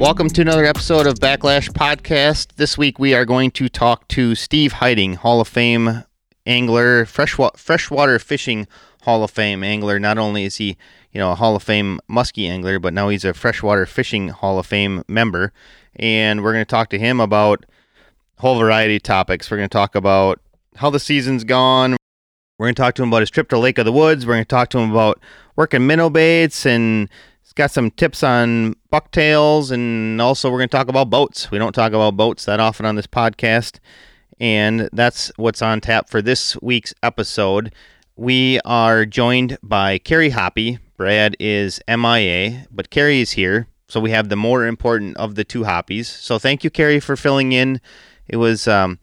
Welcome to another episode of Backlash Podcast. This week we are going to talk to Steve Heiting, Hall of Fame angler, freshwater, freshwater fishing Hall of Fame angler. Not only is he, you know, a Hall of Fame muskie angler, but now he's a freshwater fishing Hall of Fame member. And we're going to talk to him about a whole variety of topics. We're going to talk about how the season's gone. We're going to talk to him about his trip to Lake of the Woods. We're going to talk to him about working minnow baits and he's got some tips on bucktails. And also, we're going to talk about boats. We don't talk about boats that often on this podcast. And that's what's on tap for this week's episode. We are joined by Carrie Hoppy. Brad is MIA, but Carrie is here. So we have the more important of the two Hoppies. So thank you, Carrie, for filling in. It was um,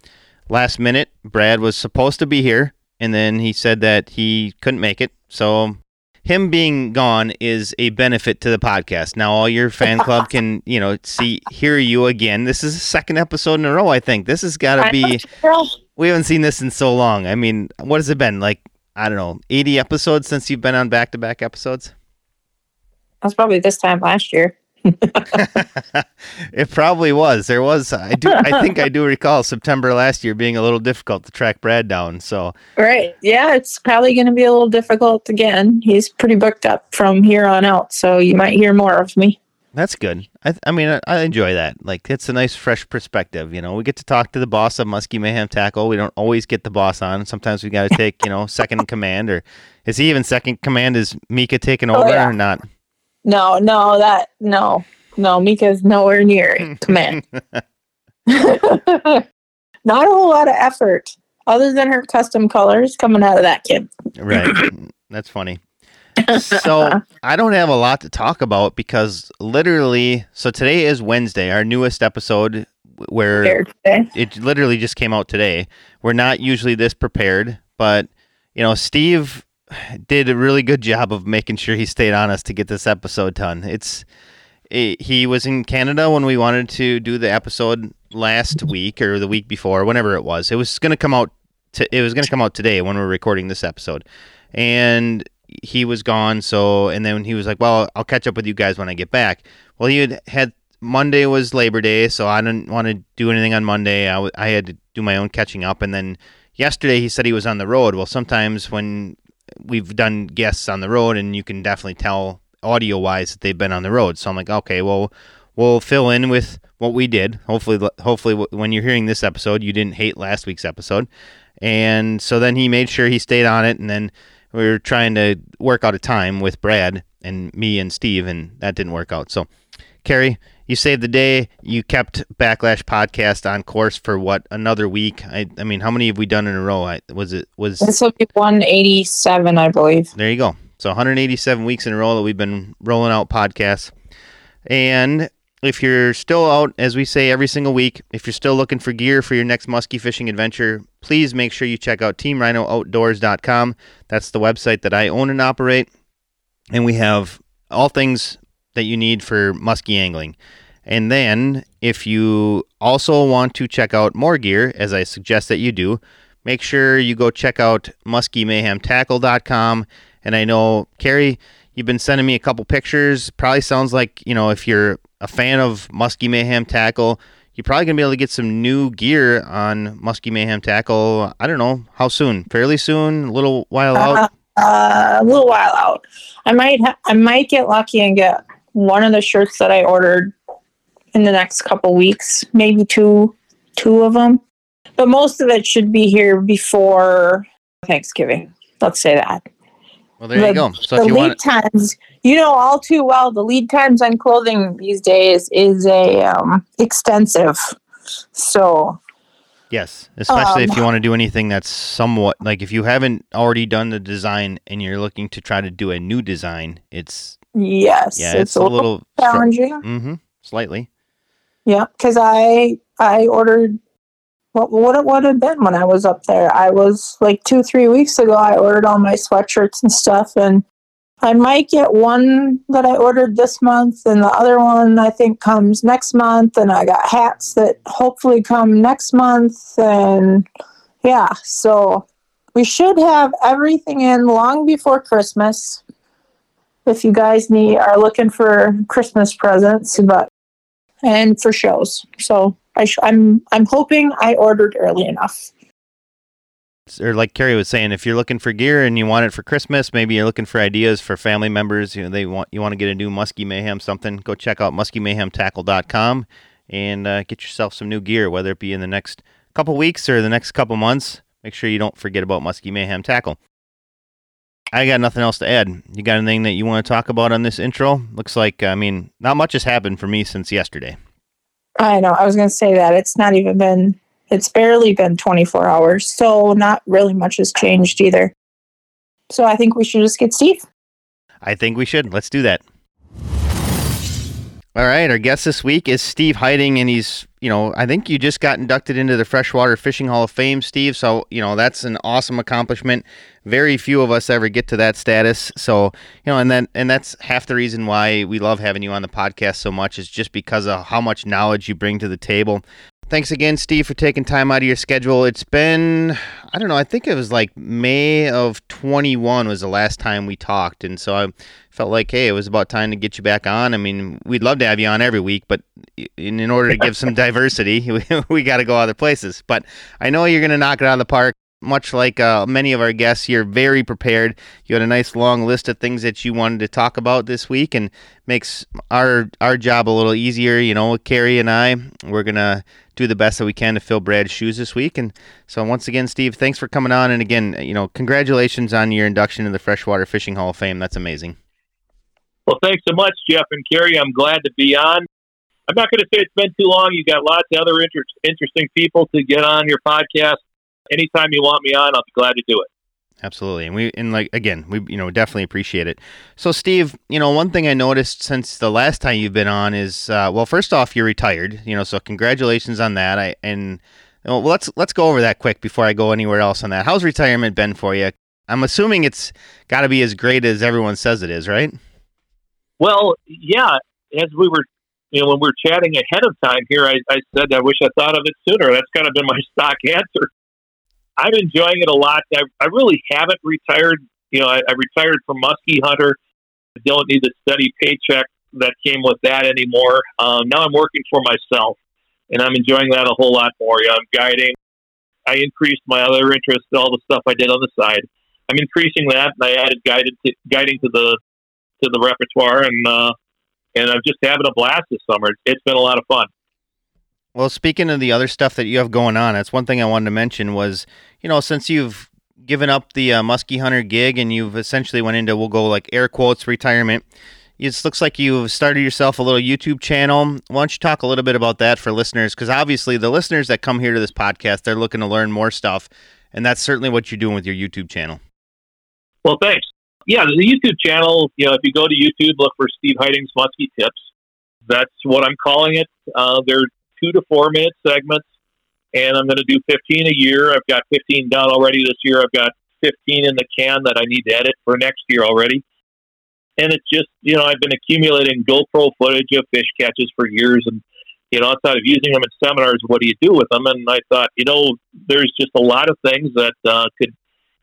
last minute. Brad was supposed to be here and then he said that he couldn't make it. So him being gone is a benefit to the podcast. Now all your fan club can, you know, see hear you again. This is the second episode in a row, I think. This has got to be We haven't seen this in so long. I mean, what has it been? Like, I don't know, 80 episodes since you've been on back-to-back episodes? That's probably this time last year. it probably was. There was. I do. I think I do recall September last year being a little difficult to track Brad down. So right, yeah, it's probably going to be a little difficult again. He's pretty booked up from here on out, so you might hear more of me. That's good. I, I mean, I, I enjoy that. Like, it's a nice, fresh perspective. You know, we get to talk to the boss of Muskie Mayhem Tackle. We don't always get the boss on. Sometimes we got to take, you know, second command. Or is he even second command? Is Mika taking oh, over oh, yeah. or not? No, no, that no, no. Mika's nowhere near command. Not a whole lot of effort, other than her custom colors coming out of that kid. right, that's funny. so I don't have a lot to talk about because literally, so today is Wednesday, our newest episode where it literally just came out today. We're not usually this prepared, but you know, Steve did a really good job of making sure he stayed on us to get this episode done. It's it, he was in Canada when we wanted to do the episode last week or the week before, whenever it was. It was going to come out. To, it was going to come out today when we are recording this episode, and he was gone. So, and then he was like, "Well, I'll catch up with you guys when I get back." Well, he had had Monday was Labor Day, so I didn't want to do anything on Monday. I, w- I had to do my own catching up, and then yesterday he said he was on the road. Well, sometimes when we've done guests on the road, and you can definitely tell audio wise that they've been on the road. So I'm like, okay, well, we'll fill in with what we did. Hopefully, hopefully, when you're hearing this episode, you didn't hate last week's episode. And so then he made sure he stayed on it, and then we were trying to work out a time with Brad and me and Steve, and that didn't work out. So, Carrie, you saved the day. You kept Backlash podcast on course for what another week. I, I mean, how many have we done in a row? I, was it was this will be one eighty seven, I believe. There you go. So 187 weeks in a row that we've been rolling out podcasts. And if you're still out, as we say every single week, if you're still looking for gear for your next muskie fishing adventure, please make sure you check out teamrhinooutdoors.com. That's the website that I own and operate. And we have all things that you need for muskie angling. And then, if you also want to check out more gear, as I suggest that you do, make sure you go check out muskiemayhemtackle.com. And I know, Carrie, you've been sending me a couple pictures. Probably sounds like, you know, if you're a fan of Muskie Mayhem Tackle, you're probably going to be able to get some new gear on Muskie Mayhem Tackle. I don't know, how soon? Fairly soon? A little while out? Uh, uh, a little while out. I might ha- I might get lucky and get one of the shirts that I ordered in the next couple weeks, maybe two two of them. But most of it should be here before Thanksgiving. Let's say that. Well, there the, you go. So the lead want times, you know all too well, the lead times on clothing these days is a um, extensive. So. Yes, especially um, if you want to do anything that's somewhat like if you haven't already done the design and you're looking to try to do a new design, it's Yes. Yeah, it's, it's a, little, little challenging. mm-hmm. Slightly. Yeah, because I I ordered what what it would have been when I was up there. I was like two three weeks ago. I ordered all my sweatshirts and stuff, and I might get one that I ordered this month, and the other one I think comes next month. And I got hats that hopefully come next month, and yeah, so we should have everything in long before Christmas if you guys need are looking for Christmas presents. But and for shows. So I sh- I'm I'm hoping I ordered early enough. Or like Carrie was saying, if you're looking for gear and you want it for Christmas, maybe you're looking for ideas for family members. You know, they want you want to get a new Muskie Mayhem something. Go check out muskiemayhemtackle.com and uh, get yourself some new gear, whether it be in the next couple weeks or the next couple months. Make sure you don't forget about Muskie Mayhem Tackle. I got nothing else to add. You got anything that you want to talk about on this intro? Looks like, I mean, not much has happened for me since yesterday. I know. I was going to say that. It's not even been, it's barely been 24 hours. So, not really much has changed either. So, I think we should just get Steve. I think we should. Let's do that. All right, our guest this week is Steve Heiting, and he's, you know, I think you just got inducted into the Freshwater Fishing Hall of Fame, Steve. So, you know, that's an awesome accomplishment. Very few of us ever get to that status. So, you know, and then and that's half the reason why we love having you on the podcast so much is just because of how much knowledge you bring to the table. Thanks again, Steve, for taking time out of your schedule. It's been, I don't know, I think it was like May of 21 was the last time we talked. And so I felt like, hey, it was about time to get you back on. I mean, we'd love to have you on every week, but in, in order to give some diversity, we, we got to go other places. But I know you're going to knock it out of the park much like uh, many of our guests, you're very prepared. You had a nice long list of things that you wanted to talk about this week, and makes our our job a little easier. You know, Carrie and I, we're gonna do the best that we can to fill Brad's shoes this week. And so, once again, Steve, thanks for coming on. And again, you know, congratulations on your induction in the Freshwater Fishing Hall of Fame. That's amazing. Well, thanks so much, Jeff and Carrie. I'm glad to be on. I'm not going to say it's been too long. You've got lots of other inter- interesting people to get on your podcast anytime you want me on, I'll be glad to do it. Absolutely, and we and like again, we you know definitely appreciate it. So, Steve, you know one thing I noticed since the last time you've been on is uh, well, first off, you're retired. You know, so congratulations on that. I and well, let's let's go over that quick before I go anywhere else on that. How's retirement been for you? I'm assuming it's got to be as great as everyone says it is, right? Well, yeah. As we were, you know, when we were chatting ahead of time here, I, I said I wish I thought of it sooner. That's kind of been my stock answer. I'm enjoying it a lot. I, I really haven't retired. You know, I, I retired from Muskie Hunter. I don't need the steady paycheck that came with that anymore. Um, now I'm working for myself, and I'm enjoying that a whole lot more. Know, I'm guiding. I increased my other interests, all the stuff I did on the side. I'm increasing that, and I added guided to, guiding to the to the repertoire, and uh, and I'm just having a blast this summer. It's been a lot of fun. Well, speaking of the other stuff that you have going on, that's one thing I wanted to mention was, you know, since you've given up the uh, Muskie Hunter gig and you've essentially went into, we'll go like air quotes, retirement, it looks like you've started yourself a little YouTube channel. Why don't you talk a little bit about that for listeners? Because obviously, the listeners that come here to this podcast, they're looking to learn more stuff, and that's certainly what you're doing with your YouTube channel. Well, thanks. Yeah, the YouTube channel. You know, if you go to YouTube, look for Steve Heiting's Muskie Tips. That's what I'm calling it. Uh, they're two to four minute segments, and I'm going to do 15 a year. I've got 15 done already this year. I've got 15 in the can that I need to edit for next year already. And it's just, you know, I've been accumulating GoPro footage of fish catches for years. And, you know, outside of using them in seminars, what do you do with them? And I thought, you know, there's just a lot of things that uh, could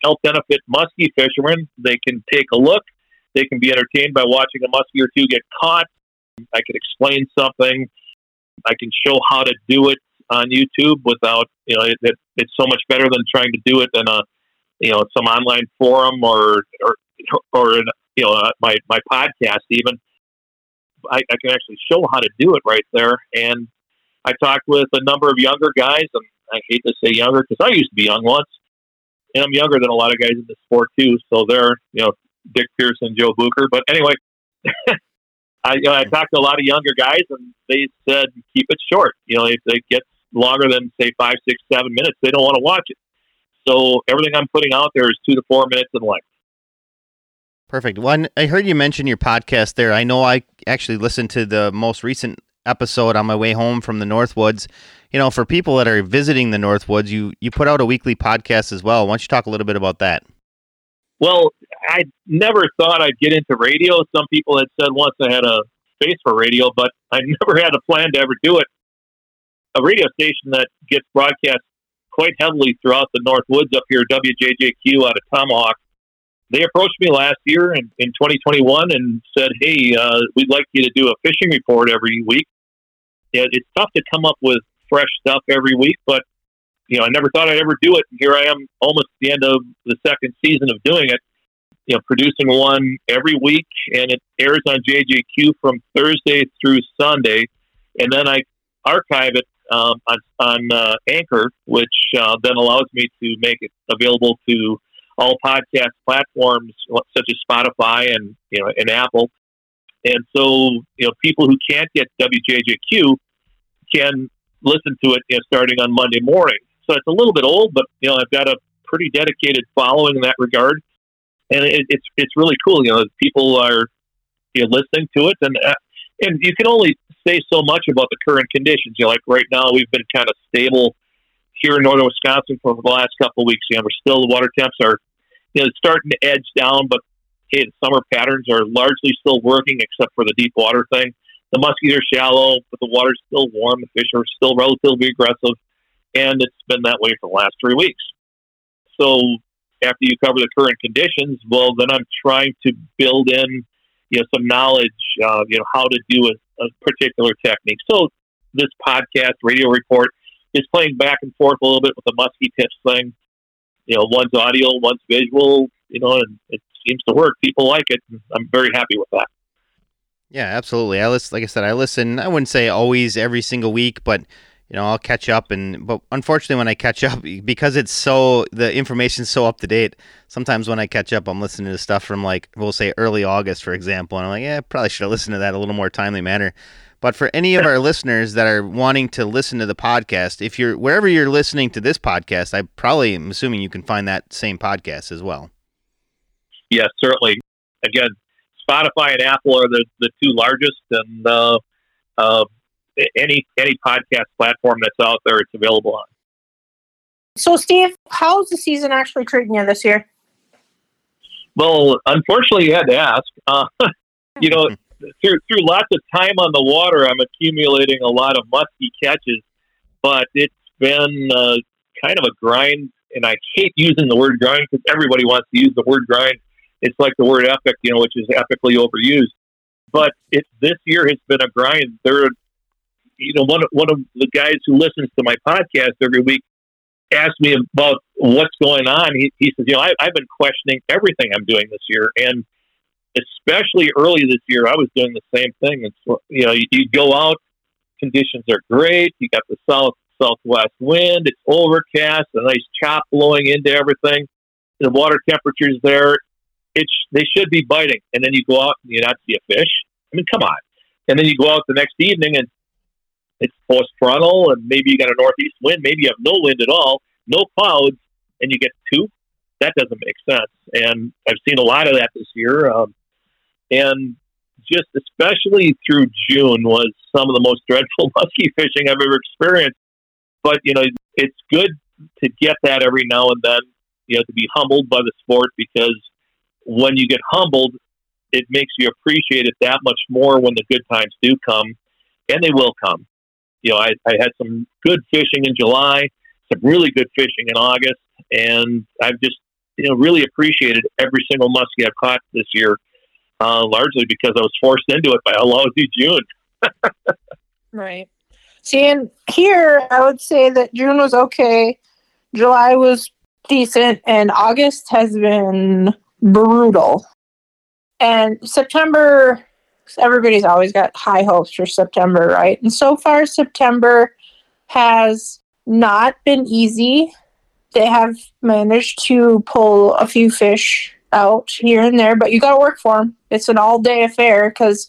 help benefit muskie fishermen. They can take a look, they can be entertained by watching a muskie or two get caught. I could explain something I can show how to do it on YouTube without you know it, it, it's so much better than trying to do it in a you know some online forum or or or in, you know uh, my my podcast even. I, I can actually show how to do it right there, and I talked with a number of younger guys, and I hate to say younger because I used to be young once, and I'm younger than a lot of guys in the sport too. So they're you know Dick Pearson, Joe Bucher, but anyway. I, you know, I talked to a lot of younger guys, and they said keep it short. You know, if it gets longer than say five, six, seven minutes, they don't want to watch it. So everything I'm putting out there is two to four minutes in length. Perfect. One, I heard you mention your podcast there. I know I actually listened to the most recent episode on my way home from the Northwoods. You know, for people that are visiting the Northwoods, you you put out a weekly podcast as well. Why don't you talk a little bit about that? Well, I never thought I'd get into radio. Some people had said once I had a face for radio, but I never had a plan to ever do it. A radio station that gets broadcast quite heavily throughout the North Woods up here, WJJQ out of Tomahawk. They approached me last year in, in 2021 and said, "Hey, uh, we'd like you to do a fishing report every week." it, it's tough to come up with fresh stuff every week, but you know, I never thought I'd ever do it. Here I am, almost at the end of the second season of doing it. You know, producing one every week, and it airs on JJQ from Thursday through Sunday, and then I archive it um, on, on uh, Anchor, which uh, then allows me to make it available to all podcast platforms such as Spotify and you know and Apple. And so you know people who can't get WJJQ can listen to it you know, starting on Monday morning. So it's a little bit old, but you know I've got a pretty dedicated following in that regard, and it, it's it's really cool. You know, people are you know, listening to it, and uh, and you can only say so much about the current conditions. You know, like right now we've been kind of stable here in northern Wisconsin for the last couple of weeks. You know, we're still the water temps are you know starting to edge down, but hey, the summer patterns are largely still working except for the deep water thing. The muskies are shallow, but the water's still warm. The fish are still relatively aggressive, and it's been that way for the last three weeks. So after you cover the current conditions, well, then I'm trying to build in you know some knowledge, uh, you know how to do a, a particular technique. So this podcast, radio report, is playing back and forth a little bit with the musky tips thing. You know, one's audio, one's visual. You know, and it seems to work. People like it. I'm very happy with that. Yeah, absolutely. I listen, like I said, I listen. I wouldn't say always every single week, but you know, I'll catch up. And but unfortunately, when I catch up, because it's so the information's so up to date. Sometimes when I catch up, I'm listening to stuff from like we'll say early August, for example, and I'm like, yeah, probably should have listened to that a little more timely manner. But for any of our listeners that are wanting to listen to the podcast, if you're wherever you're listening to this podcast, I probably am assuming you can find that same podcast as well. Yes, certainly. Again, Spotify and Apple are the, the two largest, and uh, uh, any any podcast platform that's out there, it's available on. So, Steve, how's the season actually treating you this year? Well, unfortunately, you had to ask. Uh, you know, through through lots of time on the water, I'm accumulating a lot of musky catches, but it's been uh, kind of a grind. And I hate using the word grind because everybody wants to use the word grind. It's like the word epic, you know, which is epically overused. But it this year has been a grind. There, you know, one one of the guys who listens to my podcast every week asked me about what's going on. He, he says, you know, I, I've been questioning everything I'm doing this year, and especially early this year, I was doing the same thing. And so, you know, you, you go out, conditions are great. You got the south southwest wind. It's overcast, a nice chop blowing into everything. The water temperature's there. It's they should be biting, and then you go out and you not see a fish. I mean, come on. And then you go out the next evening and it's post frontal, and maybe you got a northeast wind. Maybe you have no wind at all, no clouds, and you get two. That doesn't make sense. And I've seen a lot of that this year. Um, and just especially through June was some of the most dreadful musky fishing I've ever experienced. But you know, it's good to get that every now and then. You know, to be humbled by the sport because when you get humbled, it makes you appreciate it that much more when the good times do come, and they will come. You know, I, I had some good fishing in July, some really good fishing in August, and I've just you know really appreciated every single muskie I've caught this year, uh, largely because I was forced into it by a lousy June. right. See, and here I would say that June was okay, July was decent, and August has been brutal. And September, everybody's always got high hopes for September, right? And so far, September has not been easy. They have managed to pull a few fish out here and there, but you got to work for them. It's an all day affair because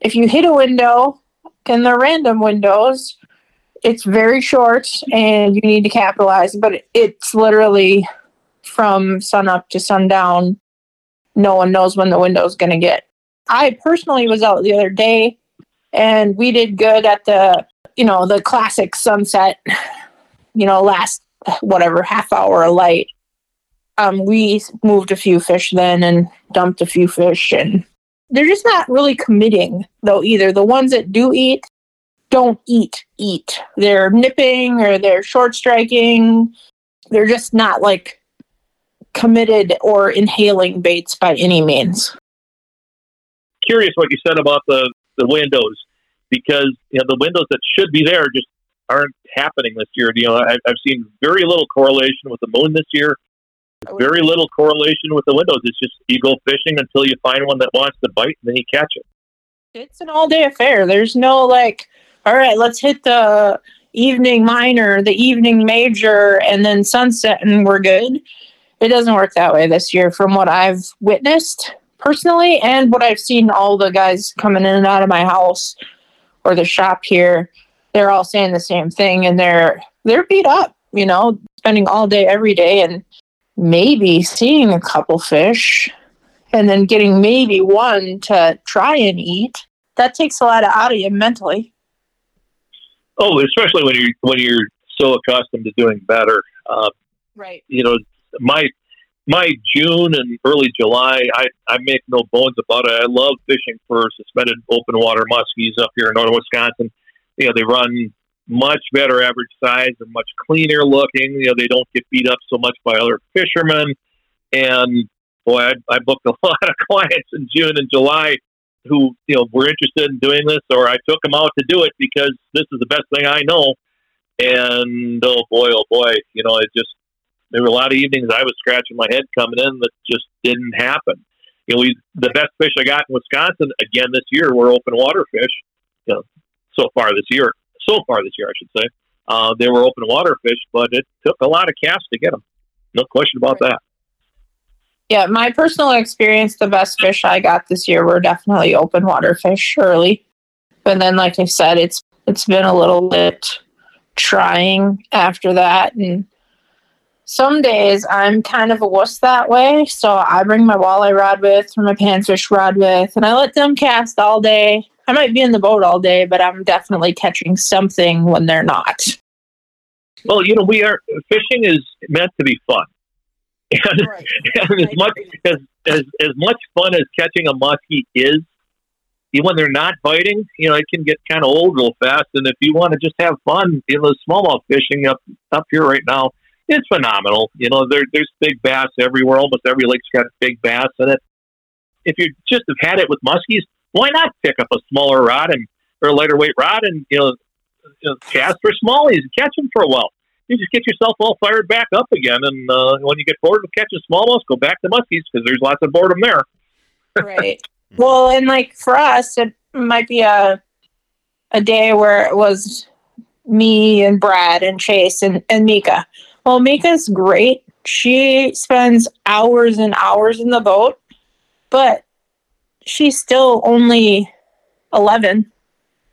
if you hit a window and they're random windows, it's very short and you need to capitalize, but it's literally from sun up to sundown. No one knows when the window's going to get. I personally was out the other day and we did good at the, you know, the classic sunset, you know, last whatever half hour of light. Um, we moved a few fish then and dumped a few fish and they're just not really committing though either. The ones that do eat don't eat eat. They're nipping or they're short striking. They're just not like committed or inhaling baits by any means. Curious what you said about the, the windows because you know the windows that should be there just aren't happening this year. You know, I, I've seen very little correlation with the moon this year. Oh, very little correlation with the windows. It's just you go fishing until you find one that wants to bite, and then you catch it. It's an all day affair. There's no like, all right, let's hit the evening minor, the evening major, and then sunset, and we're good. It doesn't work that way this year, from what I've witnessed personally, and what I've seen all the guys coming in and out of my house or the shop here. They're all saying the same thing, and they're they're beat up. You know, spending all day every day, and maybe seeing a couple fish and then getting maybe one to try and eat that takes a lot out of you mentally oh especially when you're when you're so accustomed to doing better uh, right you know my my june and early july i i make no bones about it i love fishing for suspended open water muskies up here in northern wisconsin you know they run much better average size and much cleaner looking. You know, they don't get beat up so much by other fishermen. And boy, I, I booked a lot of clients in June and July who you know were interested in doing this, or I took them out to do it because this is the best thing I know. And oh boy, oh boy, you know, it just there were a lot of evenings I was scratching my head coming in that just didn't happen. You know, we the best fish I got in Wisconsin again this year were open water fish. You know, so far this year so far this year, I should say. Uh, they were open water fish, but it took a lot of casts to get them. No question about that. Yeah, my personal experience, the best fish I got this year were definitely open water fish surely. But then, like I said, it's it's been a little bit trying after that, and some days I'm kind of a wuss that way. So I bring my walleye rod with, or my panfish rod with, and I let them cast all day. I might be in the boat all day, but I'm definitely catching something when they're not. Well, you know, we are fishing is meant to be fun, and, right. and as much as, as as much fun as catching a muskie is, even when they're not biting, you know, it can get kind of old real fast. And if you want to just have fun, you know, smallmouth fishing up up here right now, it's phenomenal. You know, there, there's big bass everywhere. Almost every lake's got big bass in it. If you just have had it with muskies, why not pick up a smaller rod and or a lighter weight rod and you know, you know cast for smallies and catch them for a while. You just get yourself all fired back up again, and uh, when you get bored of catching smallmouth, go back to muskies because there's lots of boredom there. right. Well, and like for us, it might be a a day where it was me and Brad and Chase and, and Mika. Well, Mika's great. She spends hours and hours in the boat, but she's still only 11.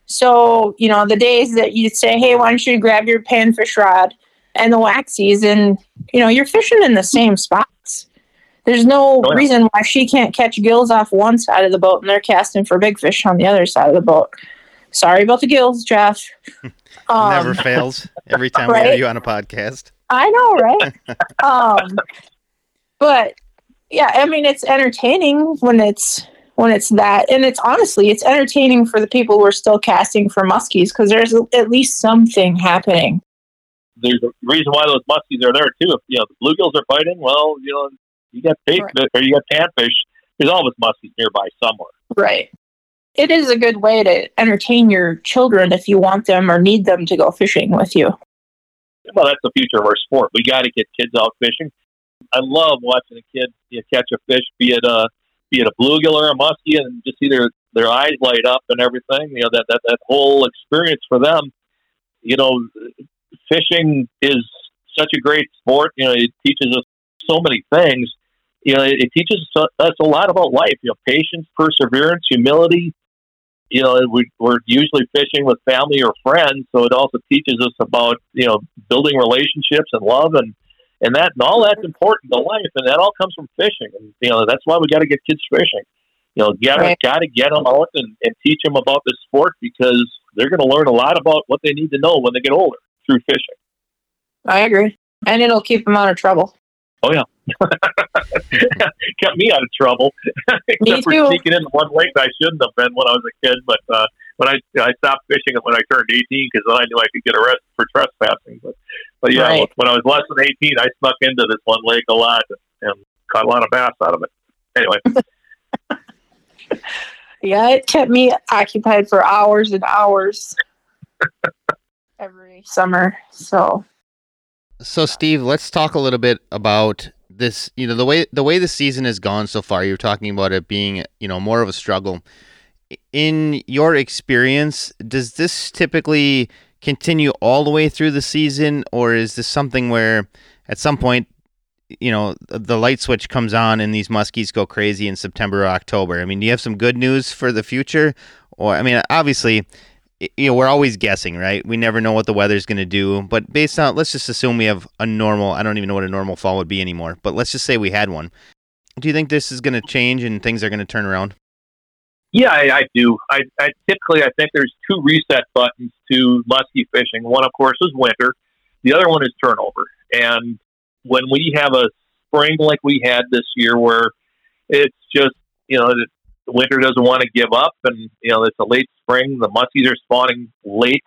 So, you know, the days that you say, hey, why don't you grab your panfish rod and the waxies, and, you know, you're fishing in the same spots. There's no oh, yeah. reason why she can't catch gills off one side of the boat and they're casting for big fish on the other side of the boat. Sorry about the gills, Jeff. Um, Never fails. Every time right? we have you on a podcast. I know, right? um, but yeah, I mean, it's entertaining when it's when it's that. And it's honestly, it's entertaining for the people who are still casting for muskies because there's at least something happening. There's a reason why those muskies are there too. If you know the bluegills are biting, well, you know you got bait right. or you got panfish. There's always muskies nearby somewhere. Right. It is a good way to entertain your children if you want them or need them to go fishing with you. Well, that's the future of our sport. We got to get kids out fishing. I love watching a kid you know, catch a fish, be it a be it a bluegill or a muskie, and just see their their eyes light up and everything. You know that that that whole experience for them. You know, fishing is such a great sport. You know, it teaches us so many things. You know, it, it teaches us a lot about life. You know, patience, perseverance, humility. You know, we, we're usually fishing with family or friends, so it also teaches us about you know building relationships and love and and that and all that's important to life, and that all comes from fishing. And you know that's why we got to get kids fishing. You know, got to right. got to get them out and, and teach them about the sport because they're going to learn a lot about what they need to know when they get older through fishing. I agree, and it'll keep them out of trouble. Oh yeah, kept me out of trouble. Except for sneaking into one lake that I shouldn't have been when I was a kid. But uh, when I I stopped fishing it when I turned eighteen because then I knew I could get arrested for trespassing. But but yeah, right. when I was less than eighteen, I snuck into this one lake a lot and, and caught a lot of bass out of it. Anyway. Yeah, it kept me occupied for hours and hours every summer. So So Steve, let's talk a little bit about this, you know, the way the way the season has gone so far. You're talking about it being, you know, more of a struggle. In your experience, does this typically continue all the way through the season or is this something where at some point you know the light switch comes on and these muskies go crazy in September or October. I mean, do you have some good news for the future? Or I mean, obviously, you know, we're always guessing, right? We never know what the weather's going to do, but based on let's just assume we have a normal, I don't even know what a normal fall would be anymore, but let's just say we had one. Do you think this is going to change and things are going to turn around? Yeah, I, I do. I, I typically I think there's two reset buttons to muskie fishing. One, of course, is winter. The other one is turnover. And when we have a spring like we had this year, where it's just you know the winter doesn't want to give up, and you know it's a late spring, the muskies are spawning late.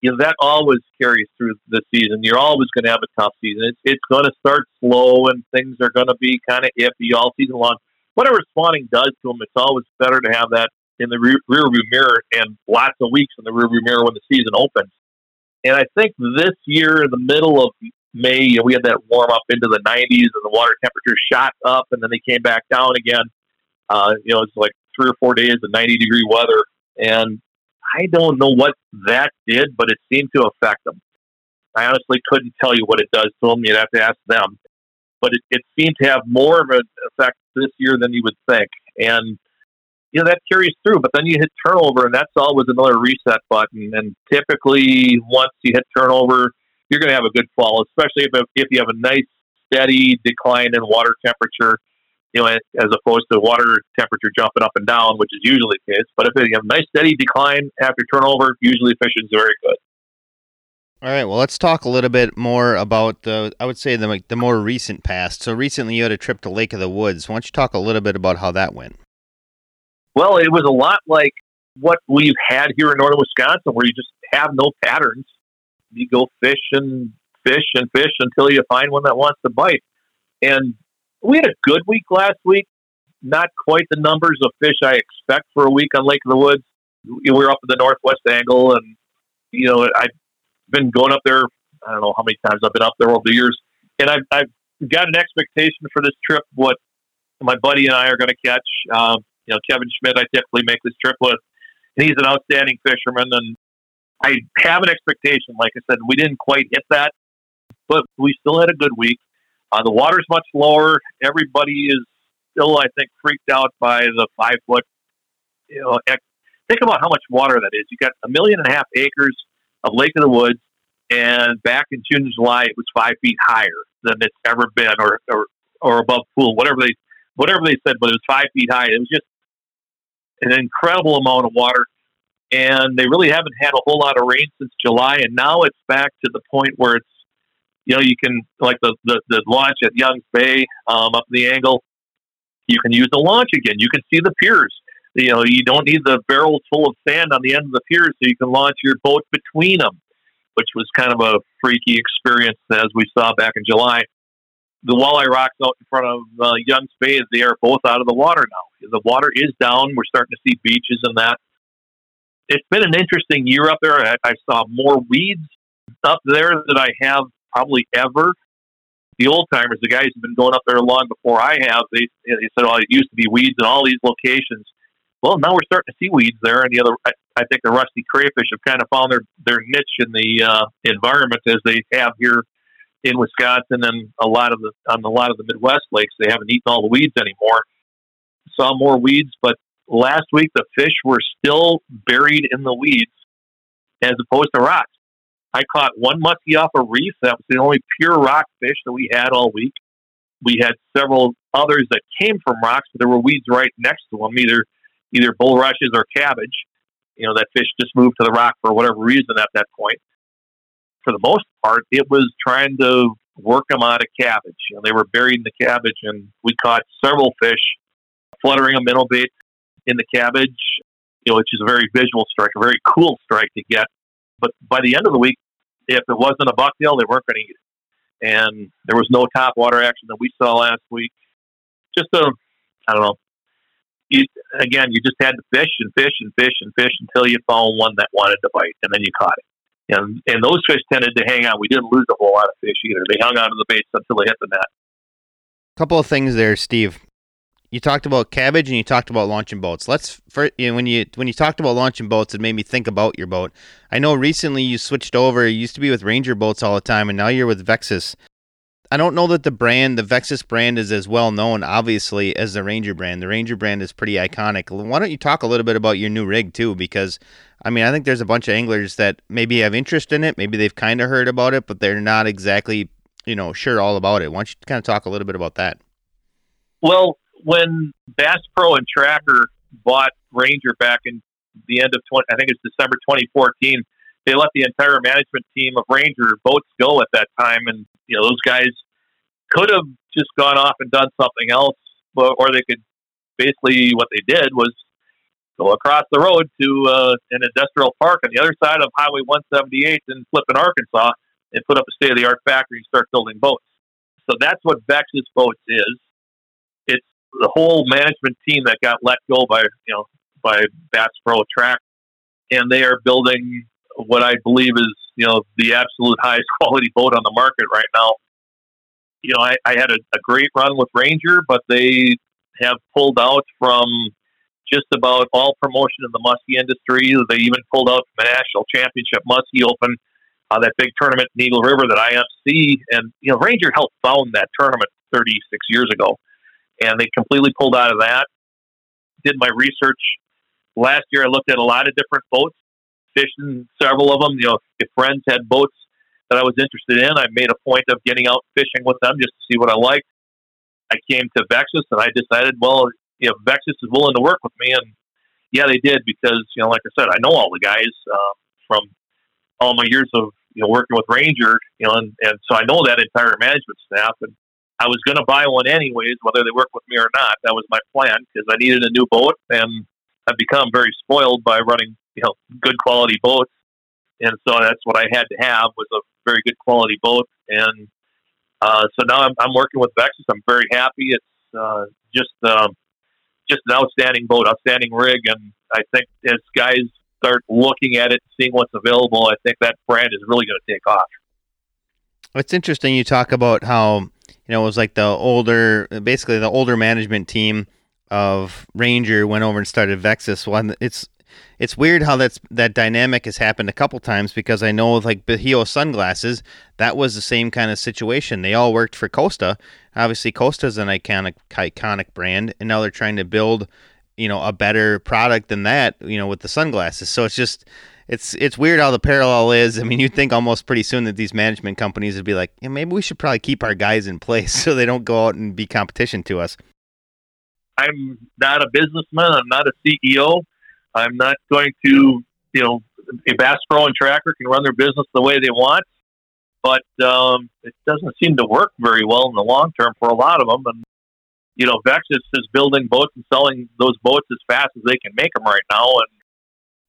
You know that always carries through the season. You're always going to have a tough season. It's it's going to start slow, and things are going to be kind of iffy all season long. Whatever spawning does to them, it's always better to have that in the rear, rear view mirror and lots of weeks in the rear view mirror when the season opens. And I think this year, in the middle of May, you know, we had that warm up into the 90s and the water temperature shot up and then they came back down again. Uh, you know, it's like three or four days of 90 degree weather. And I don't know what that did, but it seemed to affect them. I honestly couldn't tell you what it does to them. You'd have to ask them. But it, it seemed to have more of an effect this year than you would think. And, you know, that carries through. But then you hit turnover, and that's always another reset button. And typically, once you hit turnover, you're going to have a good fall, especially if, if you have a nice steady decline in water temperature, you know, as opposed to water temperature jumping up and down, which is usually the case. But if you have a nice steady decline after turnover, usually fishing is very good. All right, well, let's talk a little bit more about the, I would say, the, the more recent past. So recently you had a trip to Lake of the Woods. Why don't you talk a little bit about how that went? Well, it was a lot like what we've had here in northern Wisconsin, where you just have no patterns you go fish and fish and fish until you find one that wants to bite. And we had a good week last week. Not quite the numbers of fish I expect for a week on Lake of the Woods. We were up at the northwest angle, and you know I've been going up there. I don't know how many times I've been up there over the years, and I've, I've got an expectation for this trip. What my buddy and I are going to catch. Um, you know, Kevin Schmidt. I typically make this trip with, and he's an outstanding fisherman, and I have an expectation. Like I said, we didn't quite hit that, but we still had a good week. Uh, the water's much lower. Everybody is still, I think, freaked out by the five foot. You know, think about how much water that is. You got a million and a half acres of Lake of the Woods, and back in June and July, it was five feet higher than it's ever been, or or, or above pool, whatever they whatever they said. But it was five feet high. It was just an incredible amount of water and they really haven't had a whole lot of rain since July, and now it's back to the point where it's you know you can like the the, the launch at Young's Bay um, up the angle, you can use the launch again. You can see the piers. You know you don't need the barrels full of sand on the end of the piers, so you can launch your boat between them, which was kind of a freaky experience as we saw back in July. The walleye rocks out in front of uh, Young's Bay, they are both out of the water now. The water is down. We're starting to see beaches and that it's been an interesting year up there. I, I saw more weeds up there than I have probably ever. The old timers, the guys who've been going up there long before I have, they, they said, "Oh, it used to be weeds in all these locations." Well, now we're starting to see weeds there, and the other, I, I think the rusty crayfish have kind of found their their niche in the uh, environment as they have here in Wisconsin and a lot of the on a lot of the Midwest lakes. They haven't eaten all the weeds anymore. Saw more weeds, but last week the fish were still buried in the weeds as opposed to rocks. I caught one muskie off a reef. That was the only pure rock fish that we had all week. We had several others that came from rocks, but there were weeds right next to them, either either bulrushes or cabbage. You know, that fish just moved to the rock for whatever reason at that point. For the most part, it was trying to work them out of cabbage. You know, they were buried in the cabbage, and we caught several fish fluttering a minnow bait in the cabbage, you know, which is a very visual strike, a very cool strike to get. But by the end of the week, if it wasn't a bucktail, they weren't going to eat it. And there was no top water action that we saw last week. Just a, I don't know. you, again, you just had to fish and fish and fish and fish until you found one that wanted to bite, and then you caught it. And and those fish tended to hang on. We didn't lose a whole lot of fish either. They hung on to the baits until they hit the net. Couple of things there, Steve. You talked about cabbage and you talked about launching boats. Let's for you know, when you when you talked about launching boats, it made me think about your boat. I know recently you switched over. You used to be with Ranger boats all the time, and now you're with Vexus. I don't know that the brand, the Vexus brand, is as well known, obviously, as the Ranger brand. The Ranger brand is pretty iconic. Why don't you talk a little bit about your new rig too? Because I mean, I think there's a bunch of anglers that maybe have interest in it, maybe they've kind of heard about it, but they're not exactly, you know, sure all about it. Why don't you kind of talk a little bit about that? Well, when Bass Pro and Tracker bought Ranger back in the end of 20, I think it's December 2014, they let the entire management team of Ranger boats go at that time, and you know those guys could have just gone off and done something else, but, or they could basically what they did was go across the road to uh, an industrial park on the other side of Highway 178 in Flippin, Arkansas, and put up a state of the art factory and start building boats. So that's what Vexus Boats is. The whole management team that got let go by you know by Bass Pro Track, and they are building what I believe is you know the absolute highest quality boat on the market right now. You know, I, I had a, a great run with Ranger, but they have pulled out from just about all promotion in the muskie industry. They even pulled out from the national championship muskie open, uh, that big tournament in Eagle River that I MC. And you know, Ranger helped found that tournament 36 years ago, and they completely pulled out of that. Did my research last year. I looked at a lot of different boats, fishing several of them. You know, if friends had boats that I was interested in, I made a point of getting out fishing with them just to see what I liked. I came to Vexus and I decided, well, you know, Vexus is willing to work with me, and yeah, they did because you know, like I said, I know all the guys uh, from all my years of you know working with Ranger, you know, and, and so I know that entire management staff, and I was going to buy one anyways, whether they work with me or not. That was my plan because I needed a new boat, and I've become very spoiled by running you know good quality boats, and so that's what I had to have was a very good quality boat, and uh, so now I'm, I'm working with Vexus. I'm very happy. It's uh, just um, just an outstanding boat, outstanding rig, and I think as guys start looking at it, seeing what's available, I think that brand is really going to take off. It's interesting you talk about how you know it was like the older, basically the older management team of Ranger went over and started Vexus. One, it's it's weird how that's that dynamic has happened a couple times because I know like Bajio sunglasses, that was the same kind of situation. They all worked for Costa. Obviously, Costa is an iconic iconic brand, and now they're trying to build, you know, a better product than that, you know, with the sunglasses. So it's just it's it's weird how the parallel is. I mean, you'd think almost pretty soon that these management companies would be like, yeah, maybe we should probably keep our guys in place so they don't go out and be competition to us. I'm not a businessman. I'm not a CEO. I'm not going to, you know, a Bass Pro and Tracker can run their business the way they want, but um, it doesn't seem to work very well in the long term for a lot of them. And you know, Vexus is building boats and selling those boats as fast as they can make them right now, and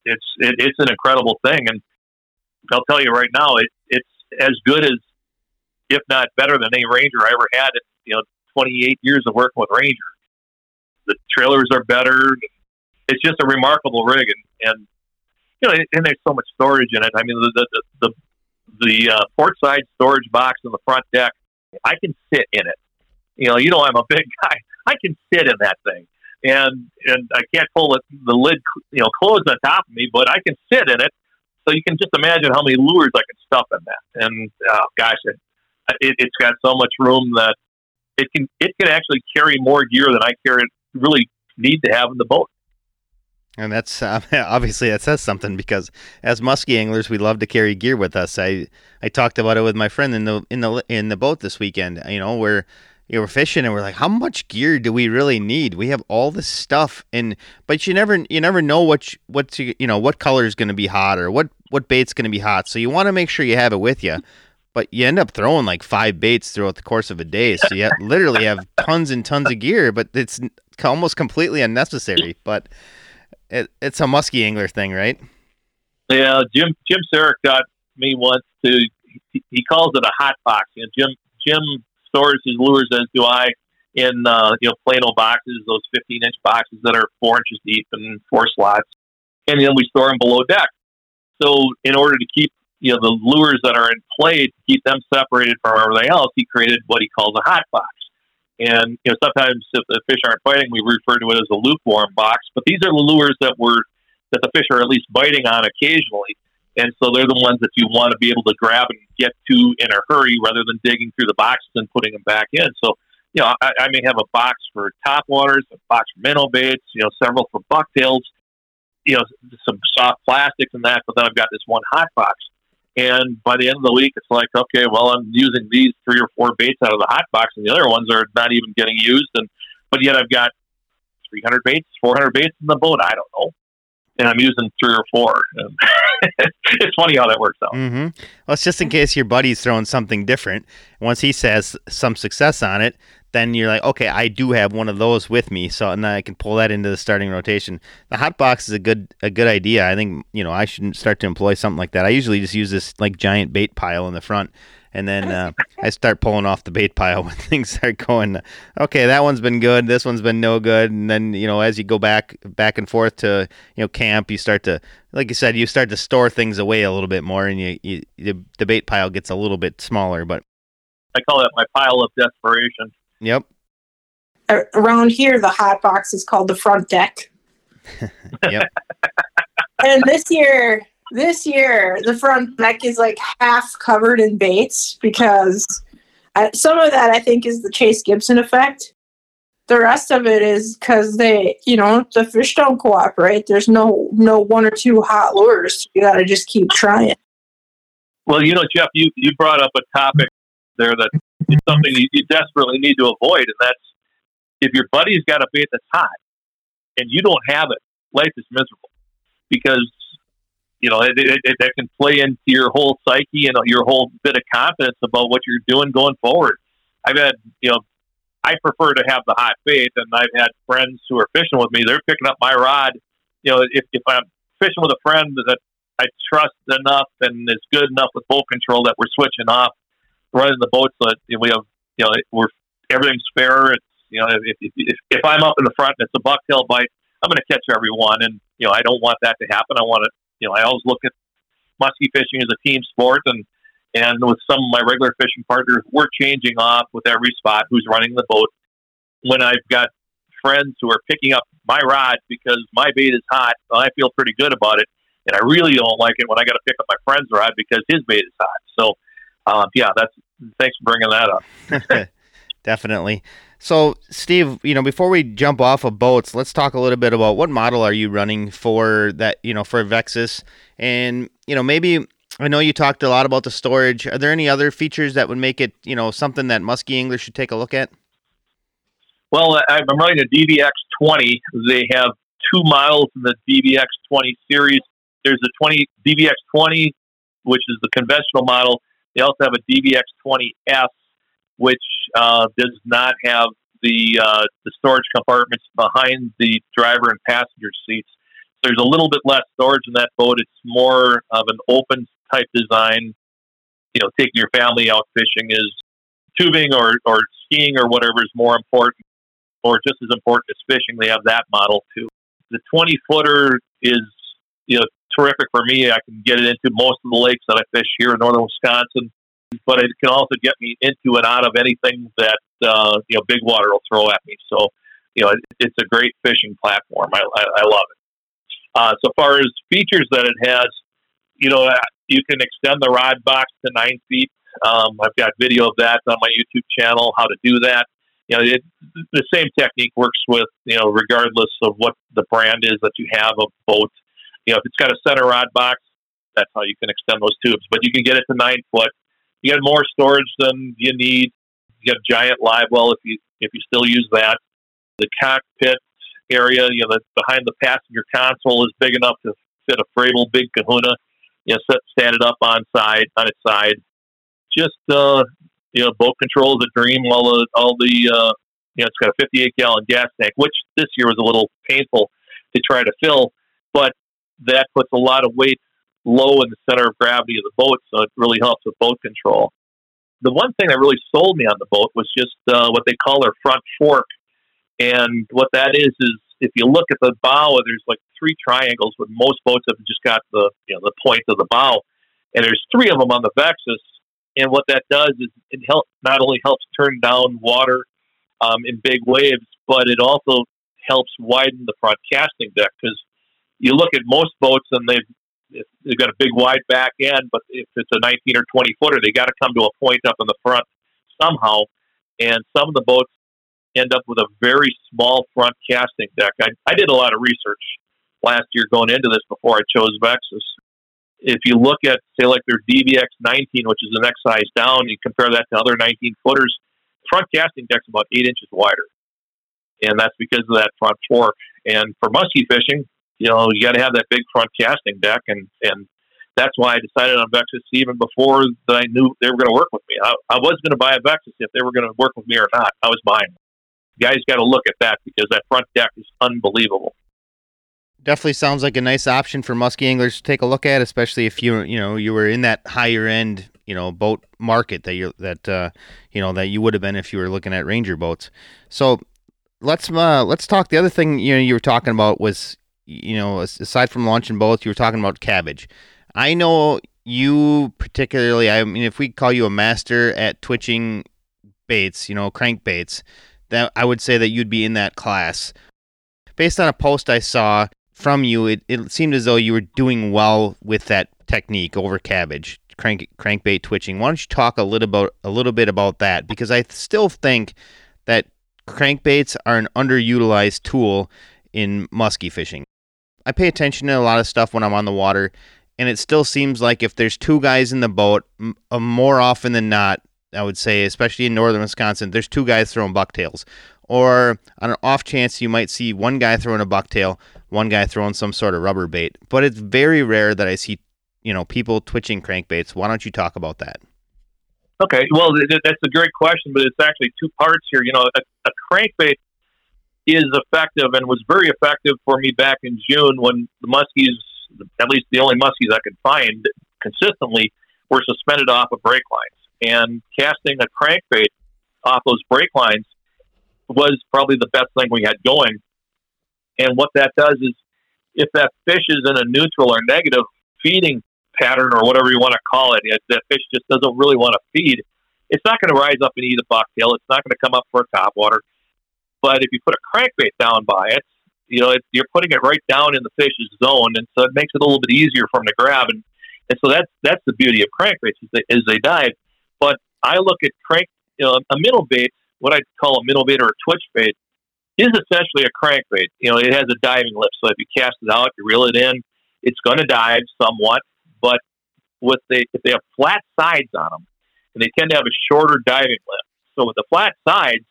it's it, it's an incredible thing. And I'll tell you right now, it, it's as good as, if not better than any Ranger I ever had. In, you know, 28 years of working with Ranger. The trailers are better it's just a remarkable rig, and, and you know, and there's so much storage in it. I mean, the the the, the uh, port side storage box in the front deck, I can sit in it. You know, you know, I'm a big guy. I can sit in that thing, and and I can't pull the, the lid, you know, closed on top of me, but I can sit in it. So you can just imagine how many lures I can stuff in that. And oh, gosh, it, it, it's got so much room that it can it can actually carry more gear than I carry really need to have in the boat. And that's uh, obviously that says something because as muskie anglers, we love to carry gear with us. I I talked about it with my friend in the in the in the boat this weekend. You know, we're you we're fishing and we're like, how much gear do we really need? We have all this stuff, and but you never you never know what what you know what color is going to be hot or what what bait's going to be hot. So you want to make sure you have it with you. But you end up throwing like five baits throughout the course of a day, so you literally have tons and tons of gear. But it's almost completely unnecessary. But it, it's a musky angler thing, right? Yeah, Jim Jim Saric got me once to he, he calls it a hot box. You know, Jim Jim stores his lures as do I in uh, you know Plano boxes, those 15 inch boxes that are four inches deep and four slots, and then we store them below deck. So in order to keep you know the lures that are in play to keep them separated from everything else, he created what he calls a hot box. And you know sometimes if the fish aren't biting, we refer to it as a lukewarm box. But these are the lures that were that the fish are at least biting on occasionally. And so they're the ones that you want to be able to grab and get to in a hurry rather than digging through the boxes and putting them back in. So, you know, I, I may have a box for top waters, a box for minnow baits, you know, several for bucktails, you know, some soft plastics and that, but then I've got this one hot box. And by the end of the week, it's like, okay, well, I'm using these three or four baits out of the hot box, and the other ones are not even getting used. And but yet I've got 300 baits, 400 baits in the boat. I don't know and I'm using three or four. it's funny how that works out. Mm-hmm. Well, it's just in case your buddy's throwing something different. Once he says some success on it, then you're like, okay, I do have one of those with me, so and I can pull that into the starting rotation. The hot box is a good a good idea. I think you know I should start to employ something like that. I usually just use this like giant bait pile in the front and then uh, I start pulling off the bait pile when things start going. Okay, that one's been good. This one's been no good. And then you know, as you go back back and forth to you know camp, you start to, like you said, you start to store things away a little bit more, and you, you the bait pile gets a little bit smaller. But I call it my pile of desperation. Yep. Around here, the hot box is called the front deck. yep. and this year, this year the front deck is like half covered in baits because I, some of that I think is the Chase Gibson effect. The rest of it is because they, you know, the fish don't cooperate. There's no no one or two hot lures. You got to just keep trying. Well, you know, Jeff, you you brought up a topic there that is something you desperately need to avoid, and that's if your buddy's got a bait that's hot and you don't have it, life is miserable because you know, it, it, it, that can play into your whole psyche and your whole bit of confidence about what you're doing going forward. I've had, you know, I prefer to have the hot bait, and I've had friends who are fishing with me. They're picking up my rod. You know, if, if I'm fishing with a friend that I trust enough and is good enough with boat control that we're switching off, running the boat so that we have, you know, we're everything's fair. It's you know, if if, if, if I'm up in the front and it's a bucktail bite, I'm going to catch everyone, and you know, I don't want that to happen. I want it you know, I always look at muskie fishing as a team sport, and and with some of my regular fishing partners, we're changing off with every spot who's running the boat. When I've got friends who are picking up my rod because my bait is hot, I feel pretty good about it. And I really don't like it when I got to pick up my friend's rod because his bait is hot. So, uh, yeah, that's thanks for bringing that up. Definitely. So, Steve, you know, before we jump off of boats, let's talk a little bit about what model are you running for that, you know, for Vexus, and you know, maybe I know you talked a lot about the storage. Are there any other features that would make it, you know, something that muskie anglers should take a look at? Well, I'm running a DVX 20. They have two models in the DVX 20 series. There's a 20 DVX 20, which is the conventional model. They also have a DVX 20S, which uh, does not have the uh, the storage compartments behind the driver and passenger seats. There's a little bit less storage in that boat. It's more of an open type design. You know, taking your family out fishing is tubing or, or skiing or whatever is more important, or just as important as fishing. They have that model too. The 20 footer is you know terrific for me. I can get it into most of the lakes that I fish here in northern Wisconsin but it can also get me into and out of anything that uh, you know big water will throw at me. So you know it, it's a great fishing platform. I, I, I love it. Uh, so far as features that it has, you know uh, you can extend the rod box to nine feet. Um, I've got video of that on my YouTube channel. How to do that. You know, it, the same technique works with you know regardless of what the brand is that you have of boat. You know, if it's got a center rod box, that's how you can extend those tubes. But you can get it to nine foot you get more storage than you need. You got giant live well if you if you still use that. The cockpit area, you know, the, behind the passenger console is big enough to fit a Frabill big Kahuna. You know, set, stand it up on side on its side. Just uh, you know, boat control is a dream. All the all the uh, you know, it's got a 58 gallon gas tank, which this year was a little painful to try to fill, but that puts a lot of weight low in the center of gravity of the boat, so it really helps with boat control. the one thing that really sold me on the boat was just uh, what they call their front fork. And what that is is if you look at the bow, there's like three triangles. but most boats have just got the you know the point of the bow, and there's three of them on the Vexus. And what that does is it help not only helps turn down water um, in big waves, but it also helps widen the front casting deck because you look at most boats and they've they've got a big wide back end, but if it's a 19 or 20 footer, they got to come to a point up in the front somehow. And some of the boats end up with a very small front casting deck. I, I did a lot of research last year going into this before I chose Vexus. If you look at, say, like their DVX 19, which is the next size down, you compare that to other 19 footers, front casting deck's about eight inches wider. And that's because of that front fork. And for muskie fishing, you know, you got to have that big front casting deck, and and that's why I decided on Vexus even before that I knew they were going to work with me. I, I was going to buy a Vexus if they were going to work with me or not. I was buying. You guys got to look at that because that front deck is unbelievable. Definitely sounds like a nice option for muskie anglers to take a look at, especially if you you know you were in that higher end you know boat market that you that uh, you know that you would have been if you were looking at Ranger boats. So let's uh, let's talk. The other thing you know you were talking about was you know, aside from launching both, you were talking about cabbage. I know you particularly. I mean, if we call you a master at twitching baits, you know, crank baits, that I would say that you'd be in that class. Based on a post I saw from you, it, it seemed as though you were doing well with that technique over cabbage, crank crankbait twitching. Why don't you talk a little about a little bit about that? Because I still think that crankbaits are an underutilized tool in musky fishing. I pay attention to a lot of stuff when I'm on the water, and it still seems like if there's two guys in the boat, m- uh, more often than not, I would say, especially in northern Wisconsin, there's two guys throwing bucktails. Or on an off chance, you might see one guy throwing a bucktail, one guy throwing some sort of rubber bait. But it's very rare that I see, you know, people twitching crankbaits. Why don't you talk about that? Okay, well, that's a great question, but it's actually two parts here. You know, a, a crankbait is effective and was very effective for me back in June when the muskies, at least the only muskies I could find consistently, were suspended off of break lines. And casting a crankbait off those break lines was probably the best thing we had going. And what that does is, if that fish is in a neutral or negative feeding pattern or whatever you want to call it, if that fish just doesn't really want to feed, it's not going to rise up and eat a bucktail. It's not going to come up for a topwater. But if you put a crankbait down by it, you know, it, you're putting it right down in the fish's zone, and so it makes it a little bit easier for them to grab. And, and so that's that's the beauty of crankbaits is they, as they dive. But I look at crank, you know, a minnow bait, what I call a minnow bait or a twitch bait, is essentially a crankbait. You know, it has a diving lip, so if you cast it out, you reel it in, it's going to dive somewhat. But with the if they have flat sides on them, and they tend to have a shorter diving lip, so with the flat sides,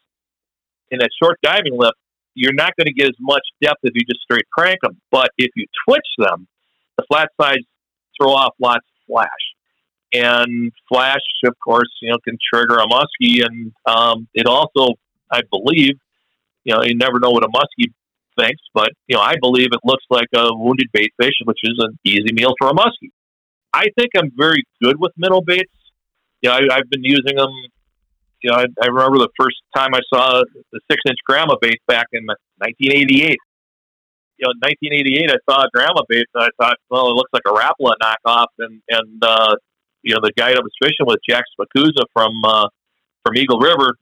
in a short diving lift, you're not going to get as much depth if you just straight crank them. But if you twitch them, the flat sides throw off lots of flash. And flash, of course, you know, can trigger a muskie, and um, it also, I believe, you know, you never know what a muskie thinks, but you know, I believe it looks like a wounded bait fish, which is an easy meal for a muskie. I think I'm very good with minnow baits. You know, I, I've been using them you know, I, I remember the first time I saw the six inch grandma bait back in 1988. You know, in 1988, I saw a grandma bait, and I thought, well, it looks like a Rapala knockoff. And and uh, you know, the guy that was fishing with Jack Spakuza from uh, from Eagle River,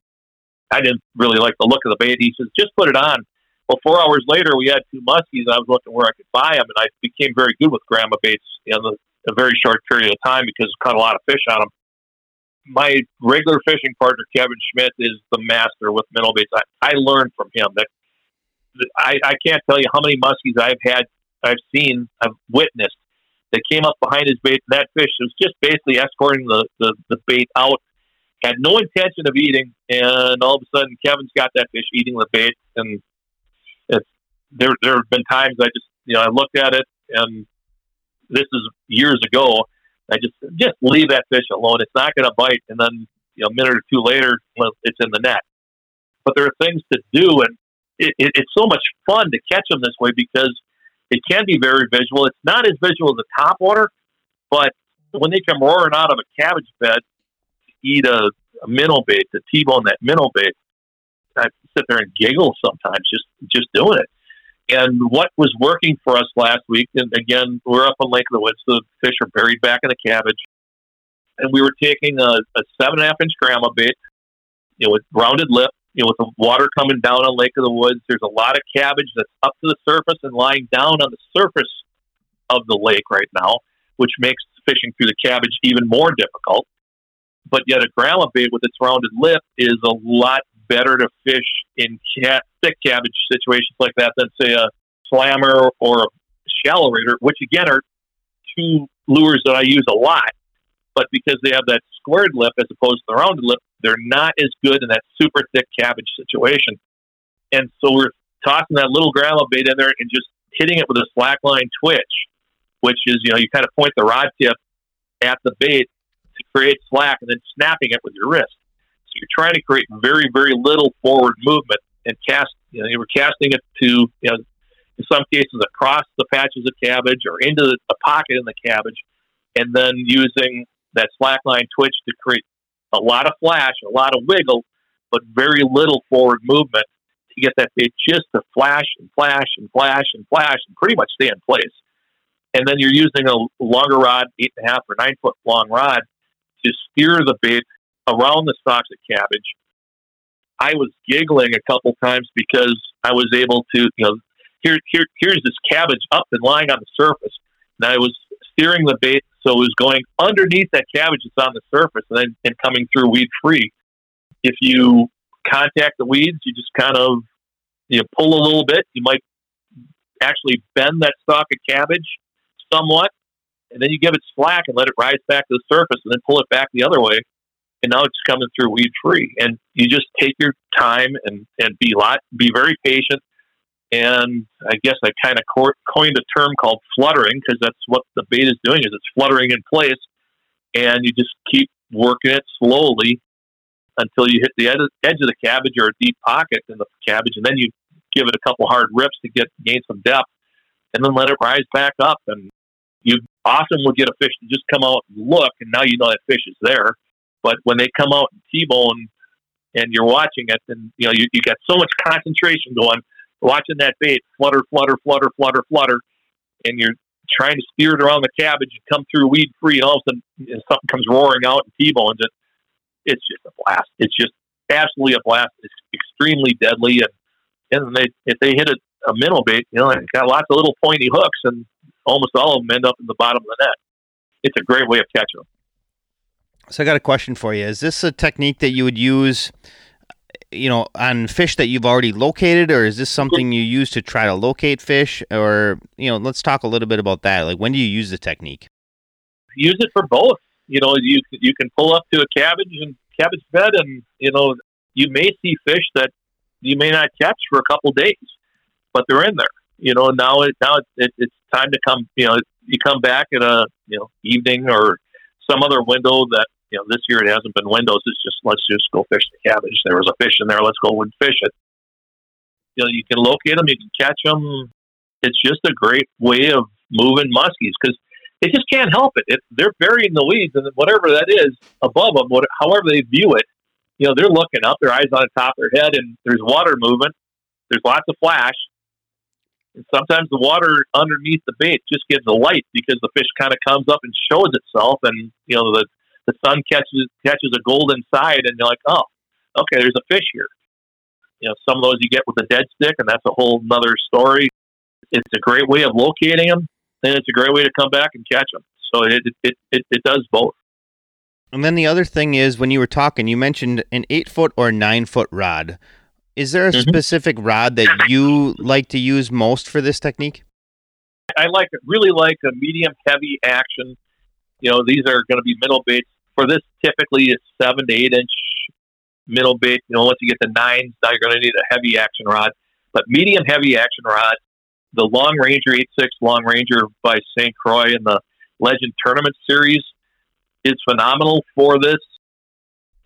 I didn't really like the look of the bait. He says, just put it on. Well, four hours later, we had two muskies. I was looking where I could buy them, and I became very good with grandma baits in a very short period of time because I caught a lot of fish on them my regular fishing partner Kevin Schmidt is the master with minnow baits. I, I learned from him that I, I can't tell you how many muskies I've had, I've seen, I've witnessed that came up behind his bait. And that fish was just basically escorting the, the, the bait out, had no intention of eating, and all of a sudden Kevin's got that fish eating the bait. And it's, there there have been times I just you know I looked at it, and this is years ago I just just leave that fish alone. It's not going to bite, and then you know, a minute or two later, it's in the net. But there are things to do, and it, it, it's so much fun to catch them this way because it can be very visual. It's not as visual as a top water, but when they come roaring out of a cabbage bed, to eat a, a minnow bait, to T-bone that minnow bait. I sit there and giggle sometimes just just doing it. And what was working for us last week, and again, we're up on Lake of the Woods, the fish are buried back in the cabbage, and we were taking a, a seven and a half inch grandma bait, you know, with rounded lip, you know, with the water coming down on Lake of the Woods. There's a lot of cabbage that's up to the surface and lying down on the surface of the lake right now, which makes fishing through the cabbage even more difficult. But yet, a grandma bait with its rounded lip is a lot better to fish in cat, thick cabbage situations like that than, say, a slammer or a shallow raider, which again are two lures that I use a lot. But because they have that squared lip as opposed to the rounded lip, they're not as good in that super thick cabbage situation. And so we're tossing that little grandma bait in there and just hitting it with a slack line twitch, which is, you know, you kind of point the rod tip at the bait to create slack and then snapping it with your wrist. You're trying to create very, very little forward movement and cast, you know, you were casting it to, you know, in some cases across the patches of cabbage or into the, a pocket in the cabbage, and then using that slack line twitch to create a lot of flash, a lot of wiggle, but very little forward movement to get that bait just to flash and flash and flash and flash and pretty much stay in place. And then you're using a longer rod, eight and a half or nine foot long rod, to steer the bait around the stalks of cabbage. I was giggling a couple times because I was able to, you know, here, here, here's this cabbage up and lying on the surface. And I was steering the bait so it was going underneath that cabbage that's on the surface and then and coming through weed free. If you contact the weeds, you just kind of you know, pull a little bit. You might actually bend that stalk of cabbage somewhat, and then you give it slack and let it rise back to the surface, and then pull it back the other way. And now it's coming through weed free. And you just take your time and, and be lot be very patient and I guess I kind of coined a term called fluttering because that's what the bait is doing is it's fluttering in place, and you just keep working it slowly until you hit the edge of the cabbage or a deep pocket in the cabbage, and then you give it a couple hard rips to get gain some depth, and then let it rise back up. And you often will get a fish to just come out and look, and now you know that fish is there. But when they come out and T-bone, and you're watching it, and you know you, you got so much concentration going watching that bait flutter, flutter, flutter, flutter, flutter, and you're trying to steer it around the cabbage and come through weed free, and all of a sudden something comes roaring out and T-bones it. It's just a blast. It's just absolutely a blast. It's extremely deadly, and and they if they hit a, a minnow bait, you know, they got lots of little pointy hooks, and almost all of them end up in the bottom of the net. It's a great way of catching them. So I got a question for you. Is this a technique that you would use you know, on fish that you've already located, or is this something you use to try to locate fish? Or, you know, let's talk a little bit about that. Like, when do you use the technique? Use it for both. You know, you you can pull up to a cabbage and cabbage bed, and you know, you may see fish that you may not catch for a couple days, but they're in there. You know, now it now it, it's time to come. You know, you come back at a you know evening or some other window that you know, this year it hasn't been windows. It's just let's just go fish the cabbage. There was a fish in there. Let's go and fish it. You know, you can locate them. You can catch them. It's just a great way of moving muskies because they just can't help it. They're buried in the weeds and whatever that is above them, what, however they view it, you know, they're looking up, their eyes on the top of their head, and there's water movement. There's lots of flash. And sometimes the water underneath the bait just gives a light because the fish kind of comes up and shows itself, and you know the the sun catches catches a golden side, and you're like, oh, okay, there's a fish here. You know, some of those you get with a dead stick, and that's a whole other story. It's a great way of locating them, and it's a great way to come back and catch them. So it it it, it does both. And then the other thing is, when you were talking, you mentioned an eight foot or nine foot rod. Is there a mm-hmm. specific rod that you like to use most for this technique? I like really like a medium heavy action. You know, these are going to be minnow baits for this, typically it's seven to eight inch minnow bait. You know, once you get to nines, now you're going to need a heavy action rod. But medium heavy action rod, the Long Ranger 8.6 Long Ranger by St. Croix in the Legend Tournament Series is phenomenal for this.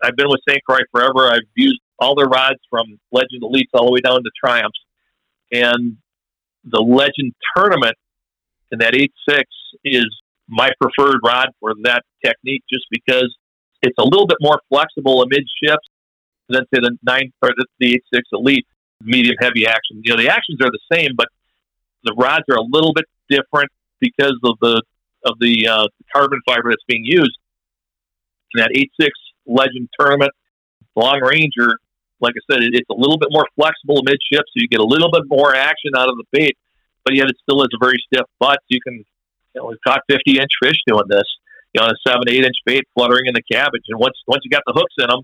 I've been with St. Croix forever. I've used all their rods from Legend Elites all the way down to Triumphs. And the Legend Tournament in that 8.6 is my preferred rod for that technique just because it's a little bit more flexible amidships than to the nine or the, the H six Elite medium heavy action. You know, the actions are the same, but the rods are a little bit different because of the of the uh, carbon fiber that's being used. In that H six Legend tournament, Long Ranger, like I said, it, it's a little bit more flexible amidship, so you get a little bit more action out of the bait, but yet it still has a very stiff butt. So you can, you know, we've caught 50 inch fish doing this, you know, a seven, eight inch bait fluttering in the cabbage. And once, once you got the hooks in them,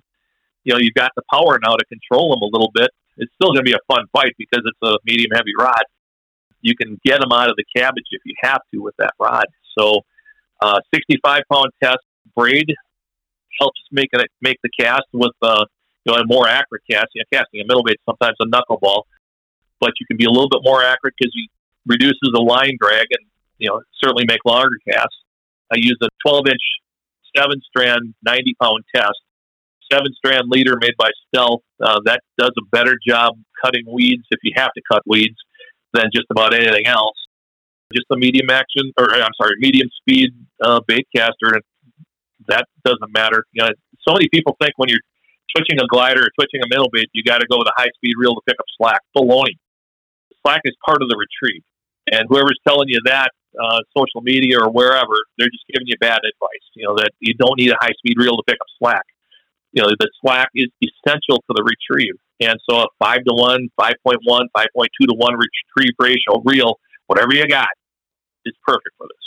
you know, you've got the power now to control them a little bit. It's still going to be a fun fight because it's a medium heavy rod. You can get them out of the cabbage if you have to with that rod. So, uh, 65 pound test braid helps make it make the cast with uh, you know a more accurate cast. You know, casting a minnow bait sometimes a knuckleball, but you can be a little bit more accurate because you reduces the line drag and you know certainly make longer casts. I use a 12 inch seven strand 90 pound test, seven strand leader made by Stealth. Uh, that does a better job cutting weeds if you have to cut weeds than just about anything else. Just a medium action, or I'm sorry, medium speed uh, bait caster, that doesn't matter. You know, so many people think when you're twitching a glider or twitching a minnow bait, you got to go with a high speed reel to pick up slack. Baloney. Slack is part of the retrieve. And whoever's telling you that, uh, social media or wherever, they're just giving you bad advice. You know, that you don't need a high speed reel to pick up slack. You know, the slack is essential to the retrieve. And so a 5 to 1, 5.1, 5.2 to 1 retrieve ratio reel, whatever you got, is perfect for this.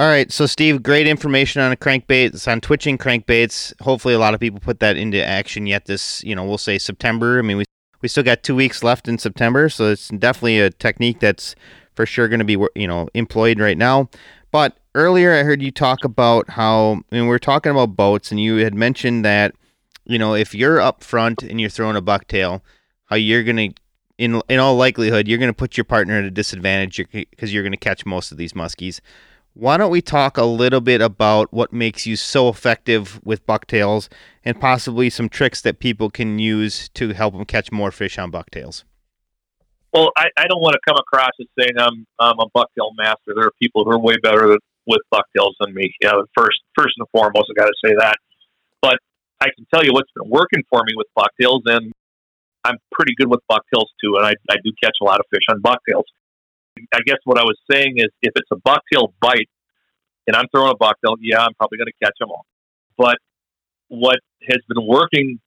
All right, so Steve, great information on a crankbait. It's on twitching crankbaits. Hopefully, a lot of people put that into action yet this, you know, we'll say September. I mean, we we still got two weeks left in September, so it's definitely a technique that's for sure going to be, you know, employed right now. But earlier, I heard you talk about how, mean, we are talking about boats, and you had mentioned that, you know, if you're up front and you're throwing a bucktail, how you're going to in in all likelihood, you're going to put your partner at a disadvantage because you're going to catch most of these muskies. Why don't we talk a little bit about what makes you so effective with bucktails and possibly some tricks that people can use to help them catch more fish on bucktails? Well, I, I don't want to come across as saying I'm, I'm a bucktail master. There are people who are way better with bucktails than me. Yeah, first, first and foremost, I got to say that. But I can tell you what's been working for me with bucktails, and I'm pretty good with bucktails too, and I, I do catch a lot of fish on bucktails. I guess what I was saying is if it's a bucktail bite and I'm throwing a bucktail, yeah, I'm probably going to catch them all. But what has been working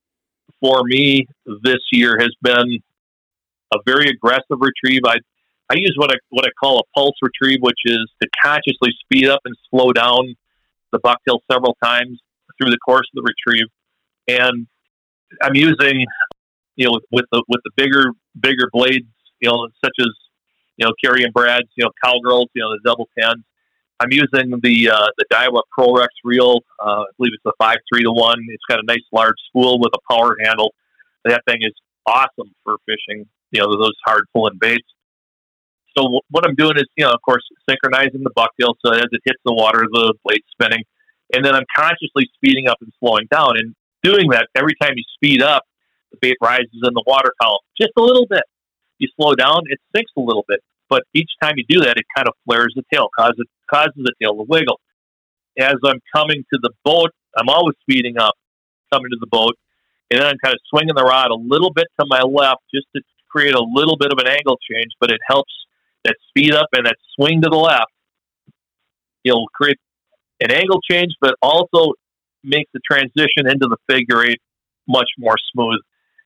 for me this year has been a very aggressive retrieve. I I use what I what I call a pulse retrieve, which is to consciously speed up and slow down the bucktail several times through the course of the retrieve. And I'm using, you know, with the with the bigger bigger blades, you know, such as you know, Carrie and Brad's, you know, Cowgirls, you know, the double tens. I'm using the uh, the Daiwa ProRex reel. Uh, I believe it's a five three to one. It's got a nice large spool with a power handle. That thing is awesome for fishing. You know those hard pulling baits. So what I'm doing is, you know, of course, synchronizing the bucktail so as it hits the water, the blade's spinning, and then I'm consciously speeding up and slowing down. And doing that every time you speed up, the bait rises in the water column just a little bit. You slow down, it sinks a little bit. But each time you do that, it kind of flares the tail, causes causes the tail to wiggle. As I'm coming to the boat, I'm always speeding up, coming to the boat, and then I'm kind of swinging the rod a little bit to my left just to create a little bit of an angle change. But it helps that speed up and that swing to the left. It'll create an angle change, but also makes the transition into the figure eight much more smooth.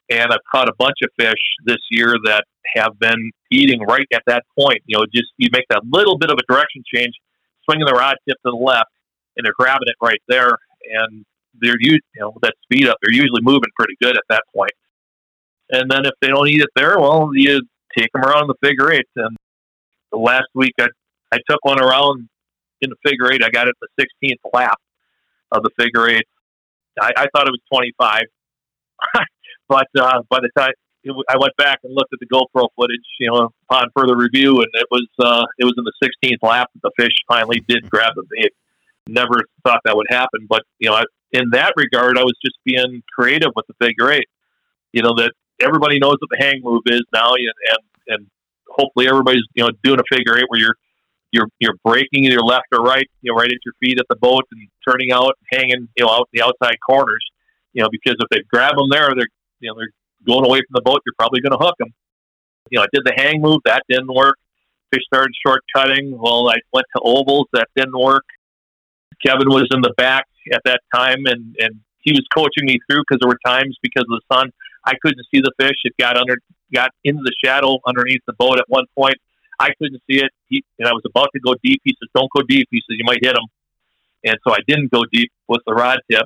And I've caught a bunch of fish this year that have been eating right at that point. You know, just you make that little bit of a direction change, swinging the rod tip to the left, and they're grabbing it right there. And they're you know that speed up, they're usually moving pretty good at that point. And then if they don't eat it there, well, you take them around the figure eight. And the last week, I I took one around in the figure eight. I got it the 16th lap of the figure eight. I, I thought it was 25, but uh, by the time I went back and looked at the GoPro footage, you know, upon further review, and it was uh, it was in the 16th lap that the fish finally did grab the bait. Never thought that would happen, but you know, in that regard, I was just being creative with the figure eight. You know that everybody knows what the hang move is now, and and, hopefully everybody's you know doing a figure eight where you're you're you're braking either left or right, you know, right at your feet at the boat and turning out, hanging, you know, out the outside corners, you know, because if they grab them there, they're you know they're going away from the boat. You're probably going to hook them. You know, I did the hang move, that didn't work. Fish started short cutting. Well, I went to ovals, that didn't work. Kevin was in the back at that time, and and he was coaching me through because there were times because of the sun I couldn't see the fish. It got under got into the shadow underneath the boat at one point. I couldn't see it, he, and I was about to go deep. He says, "Don't go deep." He says, "You might hit him," and so I didn't go deep with the rod tip.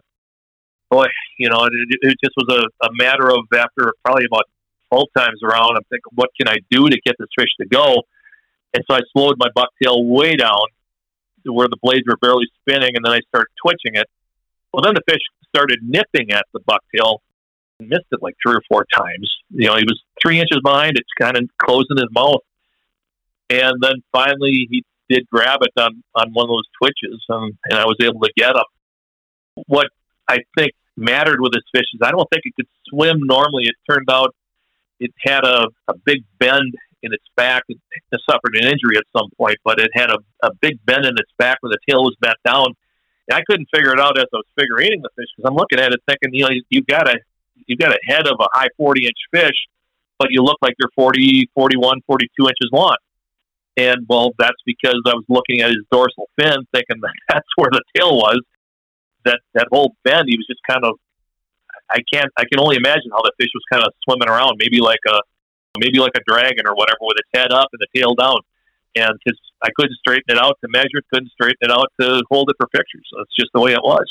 Boy, you know, it, it just was a, a matter of after probably about twelve times around. I'm thinking, what can I do to get this fish to go? And so I slowed my bucktail way down to where the blades were barely spinning, and then I started twitching it. Well, then the fish started nipping at the bucktail missed it like three or four times. You know, he was three inches behind. It's kind of closing his mouth. And then finally, he did grab it on, on one of those twitches, and, and I was able to get him. What I think mattered with this fish is I don't think it could swim normally. It turned out it had a, a big bend in its back. It, it suffered an injury at some point, but it had a, a big bend in its back where the tail was bent down. And I couldn't figure it out as I was figure eighting the fish because I'm looking at it thinking, you know, you, you've got to you've got a head of a high 40 inch fish, but you look like you're 40, 41, 42 inches long. And well, that's because I was looking at his dorsal fin, thinking that that's where the tail was. That that whole bend, he was just kind of. I can't. I can only imagine how the fish was kind of swimming around, maybe like a, maybe like a dragon or whatever, with its head up and the tail down. And because I couldn't straighten it out to measure couldn't straighten it out to hold it for pictures. It's just the way it was.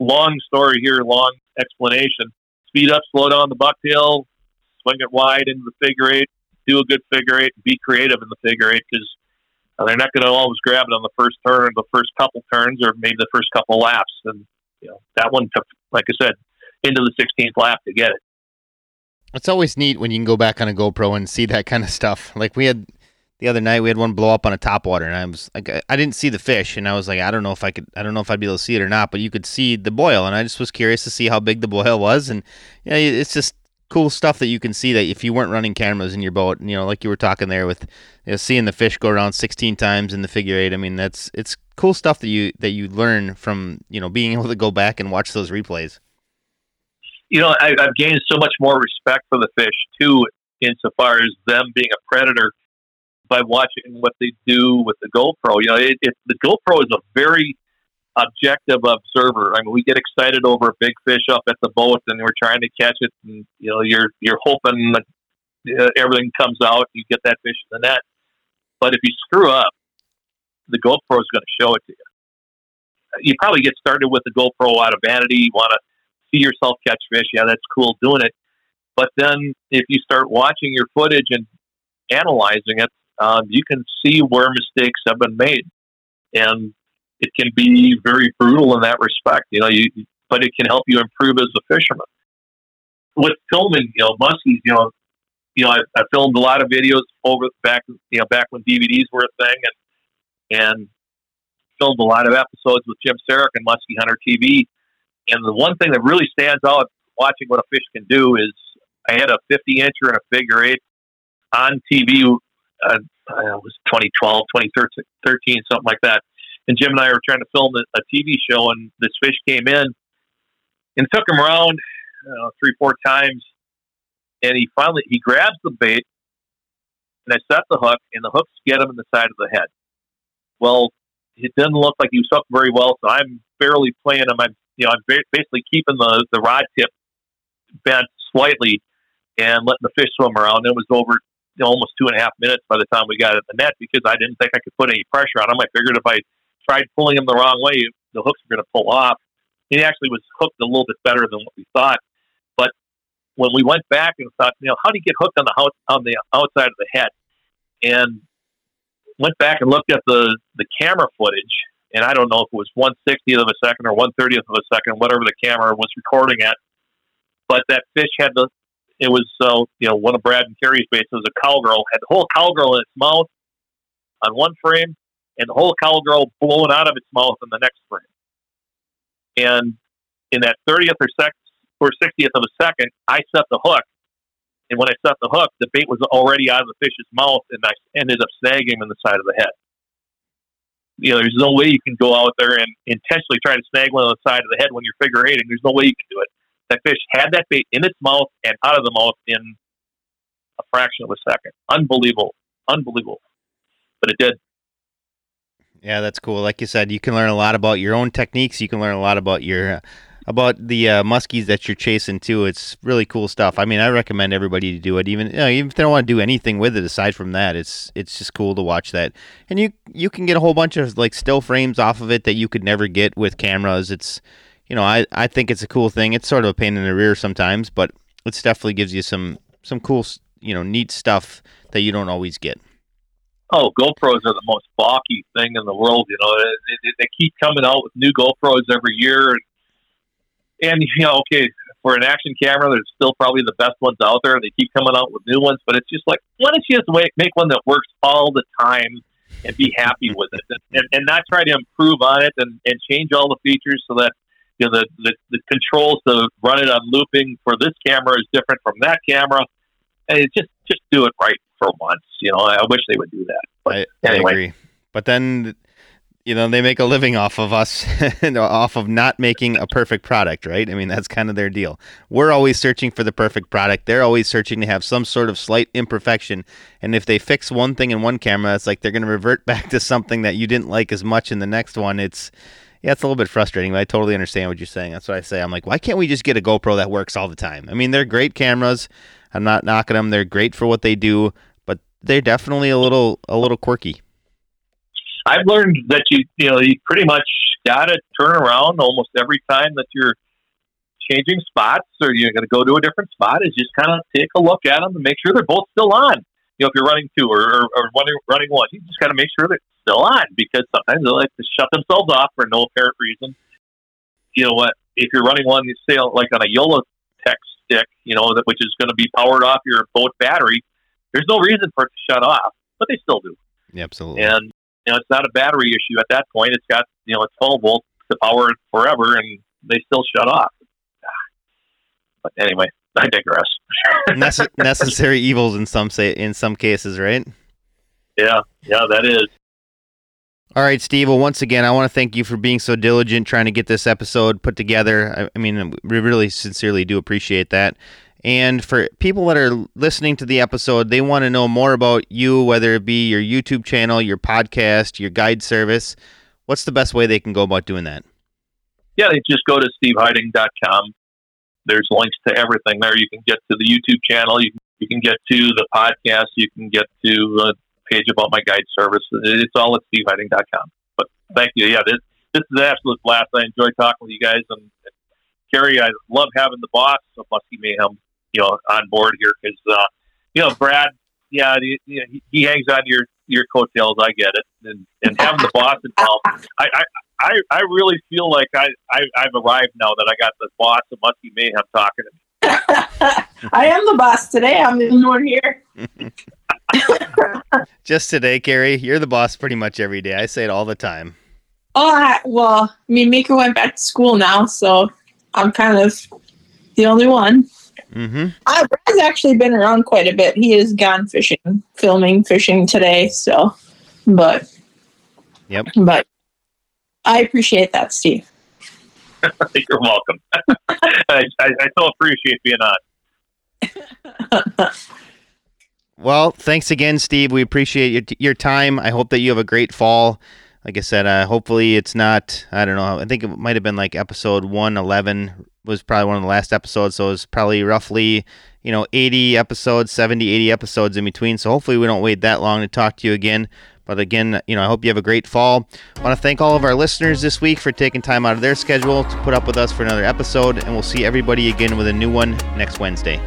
Long story here, long explanation speed up, slow down the bucktail, swing it wide into the figure eight, do a good figure eight, be creative in the figure eight because uh, they're not going to always grab it on the first turn, the first couple turns, or maybe the first couple laps. And you know that one took, like I said, into the 16th lap to get it. It's always neat when you can go back on a GoPro and see that kind of stuff. Like we had the other night we had one blow up on a top water and I was like I didn't see the fish and I was like I don't know if I could I don't know if I'd be able to see it or not but you could see the boil and I just was curious to see how big the boil was and you know it's just cool stuff that you can see that if you weren't running cameras in your boat you know like you were talking there with you know, seeing the fish go around 16 times in the figure eight I mean that's it's cool stuff that you that you learn from you know being able to go back and watch those replays. You know I, I've gained so much more respect for the fish too insofar as them being a predator by watching what they do with the GoPro. You know, it, it, the GoPro is a very objective observer. I mean, we get excited over a big fish up at the boat, and we're trying to catch it, and you know, you're you're hoping that uh, everything comes out, you get that fish in the net. But if you screw up, the GoPro is going to show it to you. You probably get started with the GoPro out of vanity. You want to see yourself catch fish. Yeah, that's cool doing it. But then if you start watching your footage and analyzing it, um, you can see where mistakes have been made, and it can be very brutal in that respect. You know, you, but it can help you improve as a fisherman. With filming, you know, muskies, you know, you know, I, I filmed a lot of videos over back, you know, back when DVDs were a thing, and and filmed a lot of episodes with Jim Saric and Muskie Hunter TV. And the one thing that really stands out watching what a fish can do is I had a 50 incher and a figure eight on TV uh, it was 2012, 2013, something like that. And Jim and I were trying to film a, TV show, and this fish came in and took him around uh, three, four times. And he finally he grabs the bait, and I set the hook, and the hooks get him in the side of the head. Well, it didn't look like he was hooked very well, so I'm barely playing him. I'm you know I'm basically keeping the the rod tip bent slightly and letting the fish swim around. It was over you know, almost two and a half minutes by the time we got at the net because I didn't think I could put any pressure on him. I figured if I tried pulling him the wrong way, the hooks were going to pull off. He actually was hooked a little bit better than what we thought. But when we went back and thought, you know, how do you get hooked on the house, on the outside of the head? And went back and looked at the the camera footage, and I don't know if it was one sixtieth of a second or one thirtieth of a second, whatever the camera was recording at. But that fish had the it was uh, you know one of Brad and Carrie's baits was a cowgirl had the whole cowgirl in its mouth on one frame and the whole cowgirl blown out of its mouth in the next frame. And in that thirtieth or sec or sixtieth of a second, I set the hook, and when I set the hook, the bait was already out of the fish's mouth, and I ended up snagging him in the side of the head. you know, there's no way you can go out there and intentionally try to snag one on the side of the head when you're figure eighting. There's no way you can do it. That fish had that bait in its mouth and out of the mouth in a fraction of a second. Unbelievable. Unbelievable. But it did. Yeah, that's cool. Like you said, you can learn a lot about your own techniques. You can learn a lot about your uh, about the uh, muskies that you're chasing too. It's really cool stuff. I mean, I recommend everybody to do it. Even you know, even if they don't want to do anything with it aside from that, it's it's just cool to watch that. And you you can get a whole bunch of like still frames off of it that you could never get with cameras. It's you know, I I think it's a cool thing. It's sort of a pain in the rear sometimes, but it definitely gives you some some cool you know neat stuff that you don't always get oh, GoPros are the most balky thing in the world. You know, they, they keep coming out with new GoPros every year, and, and you know, okay, for an action camera, they're still probably the best ones out there. They keep coming out with new ones, but it's just like, why don't you just make, make one that works all the time and be happy with it, and, and, and not try to improve on it and, and change all the features so that you know the, the the controls to run it on looping for this camera is different from that camera, and just just do it right for once. You know, I wish they would do that. But I, anyway. I agree. But then, you know, they make a living off of us, off of not making a perfect product, right? I mean, that's kind of their deal. We're always searching for the perfect product. They're always searching to have some sort of slight imperfection. And if they fix one thing in one camera, it's like they're going to revert back to something that you didn't like as much in the next one. It's, yeah, it's a little bit frustrating, but I totally understand what you're saying. That's what I say. I'm like, why can't we just get a GoPro that works all the time? I mean, they're great cameras. I'm not knocking them. They're great for what they do but they're definitely a little a little quirky. I've learned that you you know you pretty much got to turn around almost every time that you're changing spots or you're going to go to a different spot. Is just kind of take a look at them and make sure they're both still on. You know, if you're running two or, or, or running, running one, you just got to make sure they're still on because sometimes they like to shut themselves off for no apparent reason. You know what? If you're running one, you say like on a YOLO tech stick, you know, that which is going to be powered off your boat battery, there's no reason for it to shut off, but they still do. Yeah, absolutely. And you know, it's not a battery issue at that point. It's got you know, it's 12 volts to power it forever, and they still shut off. But anyway, I digress. Nece- necessary evils in some say in some cases, right? Yeah, yeah, that is. All right, Steve. Well, once again, I want to thank you for being so diligent trying to get this episode put together. I, I mean, we really sincerely do appreciate that. And for people that are listening to the episode, they want to know more about you, whether it be your YouTube channel, your podcast, your guide service. What's the best way they can go about doing that? Yeah, they just go to steveheiting.com. There's links to everything there. You can get to the YouTube channel. You can, you can get to the podcast. You can get to a page about my guide service. It's all at steveheiting.com. But thank you. Yeah, this, this is an absolute blast. I enjoy talking with you guys. And Carrie, I love having the boss of Muskie Mayhem you know on board here because uh, you know Brad, yeah, he, he hangs on your your coattails. I get it, and and having the boss involved, I, I I I really feel like I, I I've arrived now that I got the boss of Muskie Mayhem talking to me. I am the boss today. I'm the only one here. Just today, Carrie. You're the boss pretty much every day. I say it all the time. Oh, I, well, I mean, Mika went back to school now, so I'm kind of the only one. Mm-hmm. Uh, Brad's actually been around quite a bit. He has gone fishing, filming fishing today. So, but yep. But I appreciate that, Steve. You're welcome. I, I, I so appreciate being on. well, thanks again, Steve. We appreciate your, your time. I hope that you have a great fall. Like I said, uh, hopefully it's not. I don't know. I think it might have been like episode one eleven was probably one of the last episodes, so it's probably roughly, you know, 80 episodes, 70, 80 episodes in between. So hopefully we don't wait that long to talk to you again. But again, you know, I hope you have a great fall. I want to thank all of our listeners this week for taking time out of their schedule to put up with us for another episode, and we'll see everybody again with a new one next Wednesday.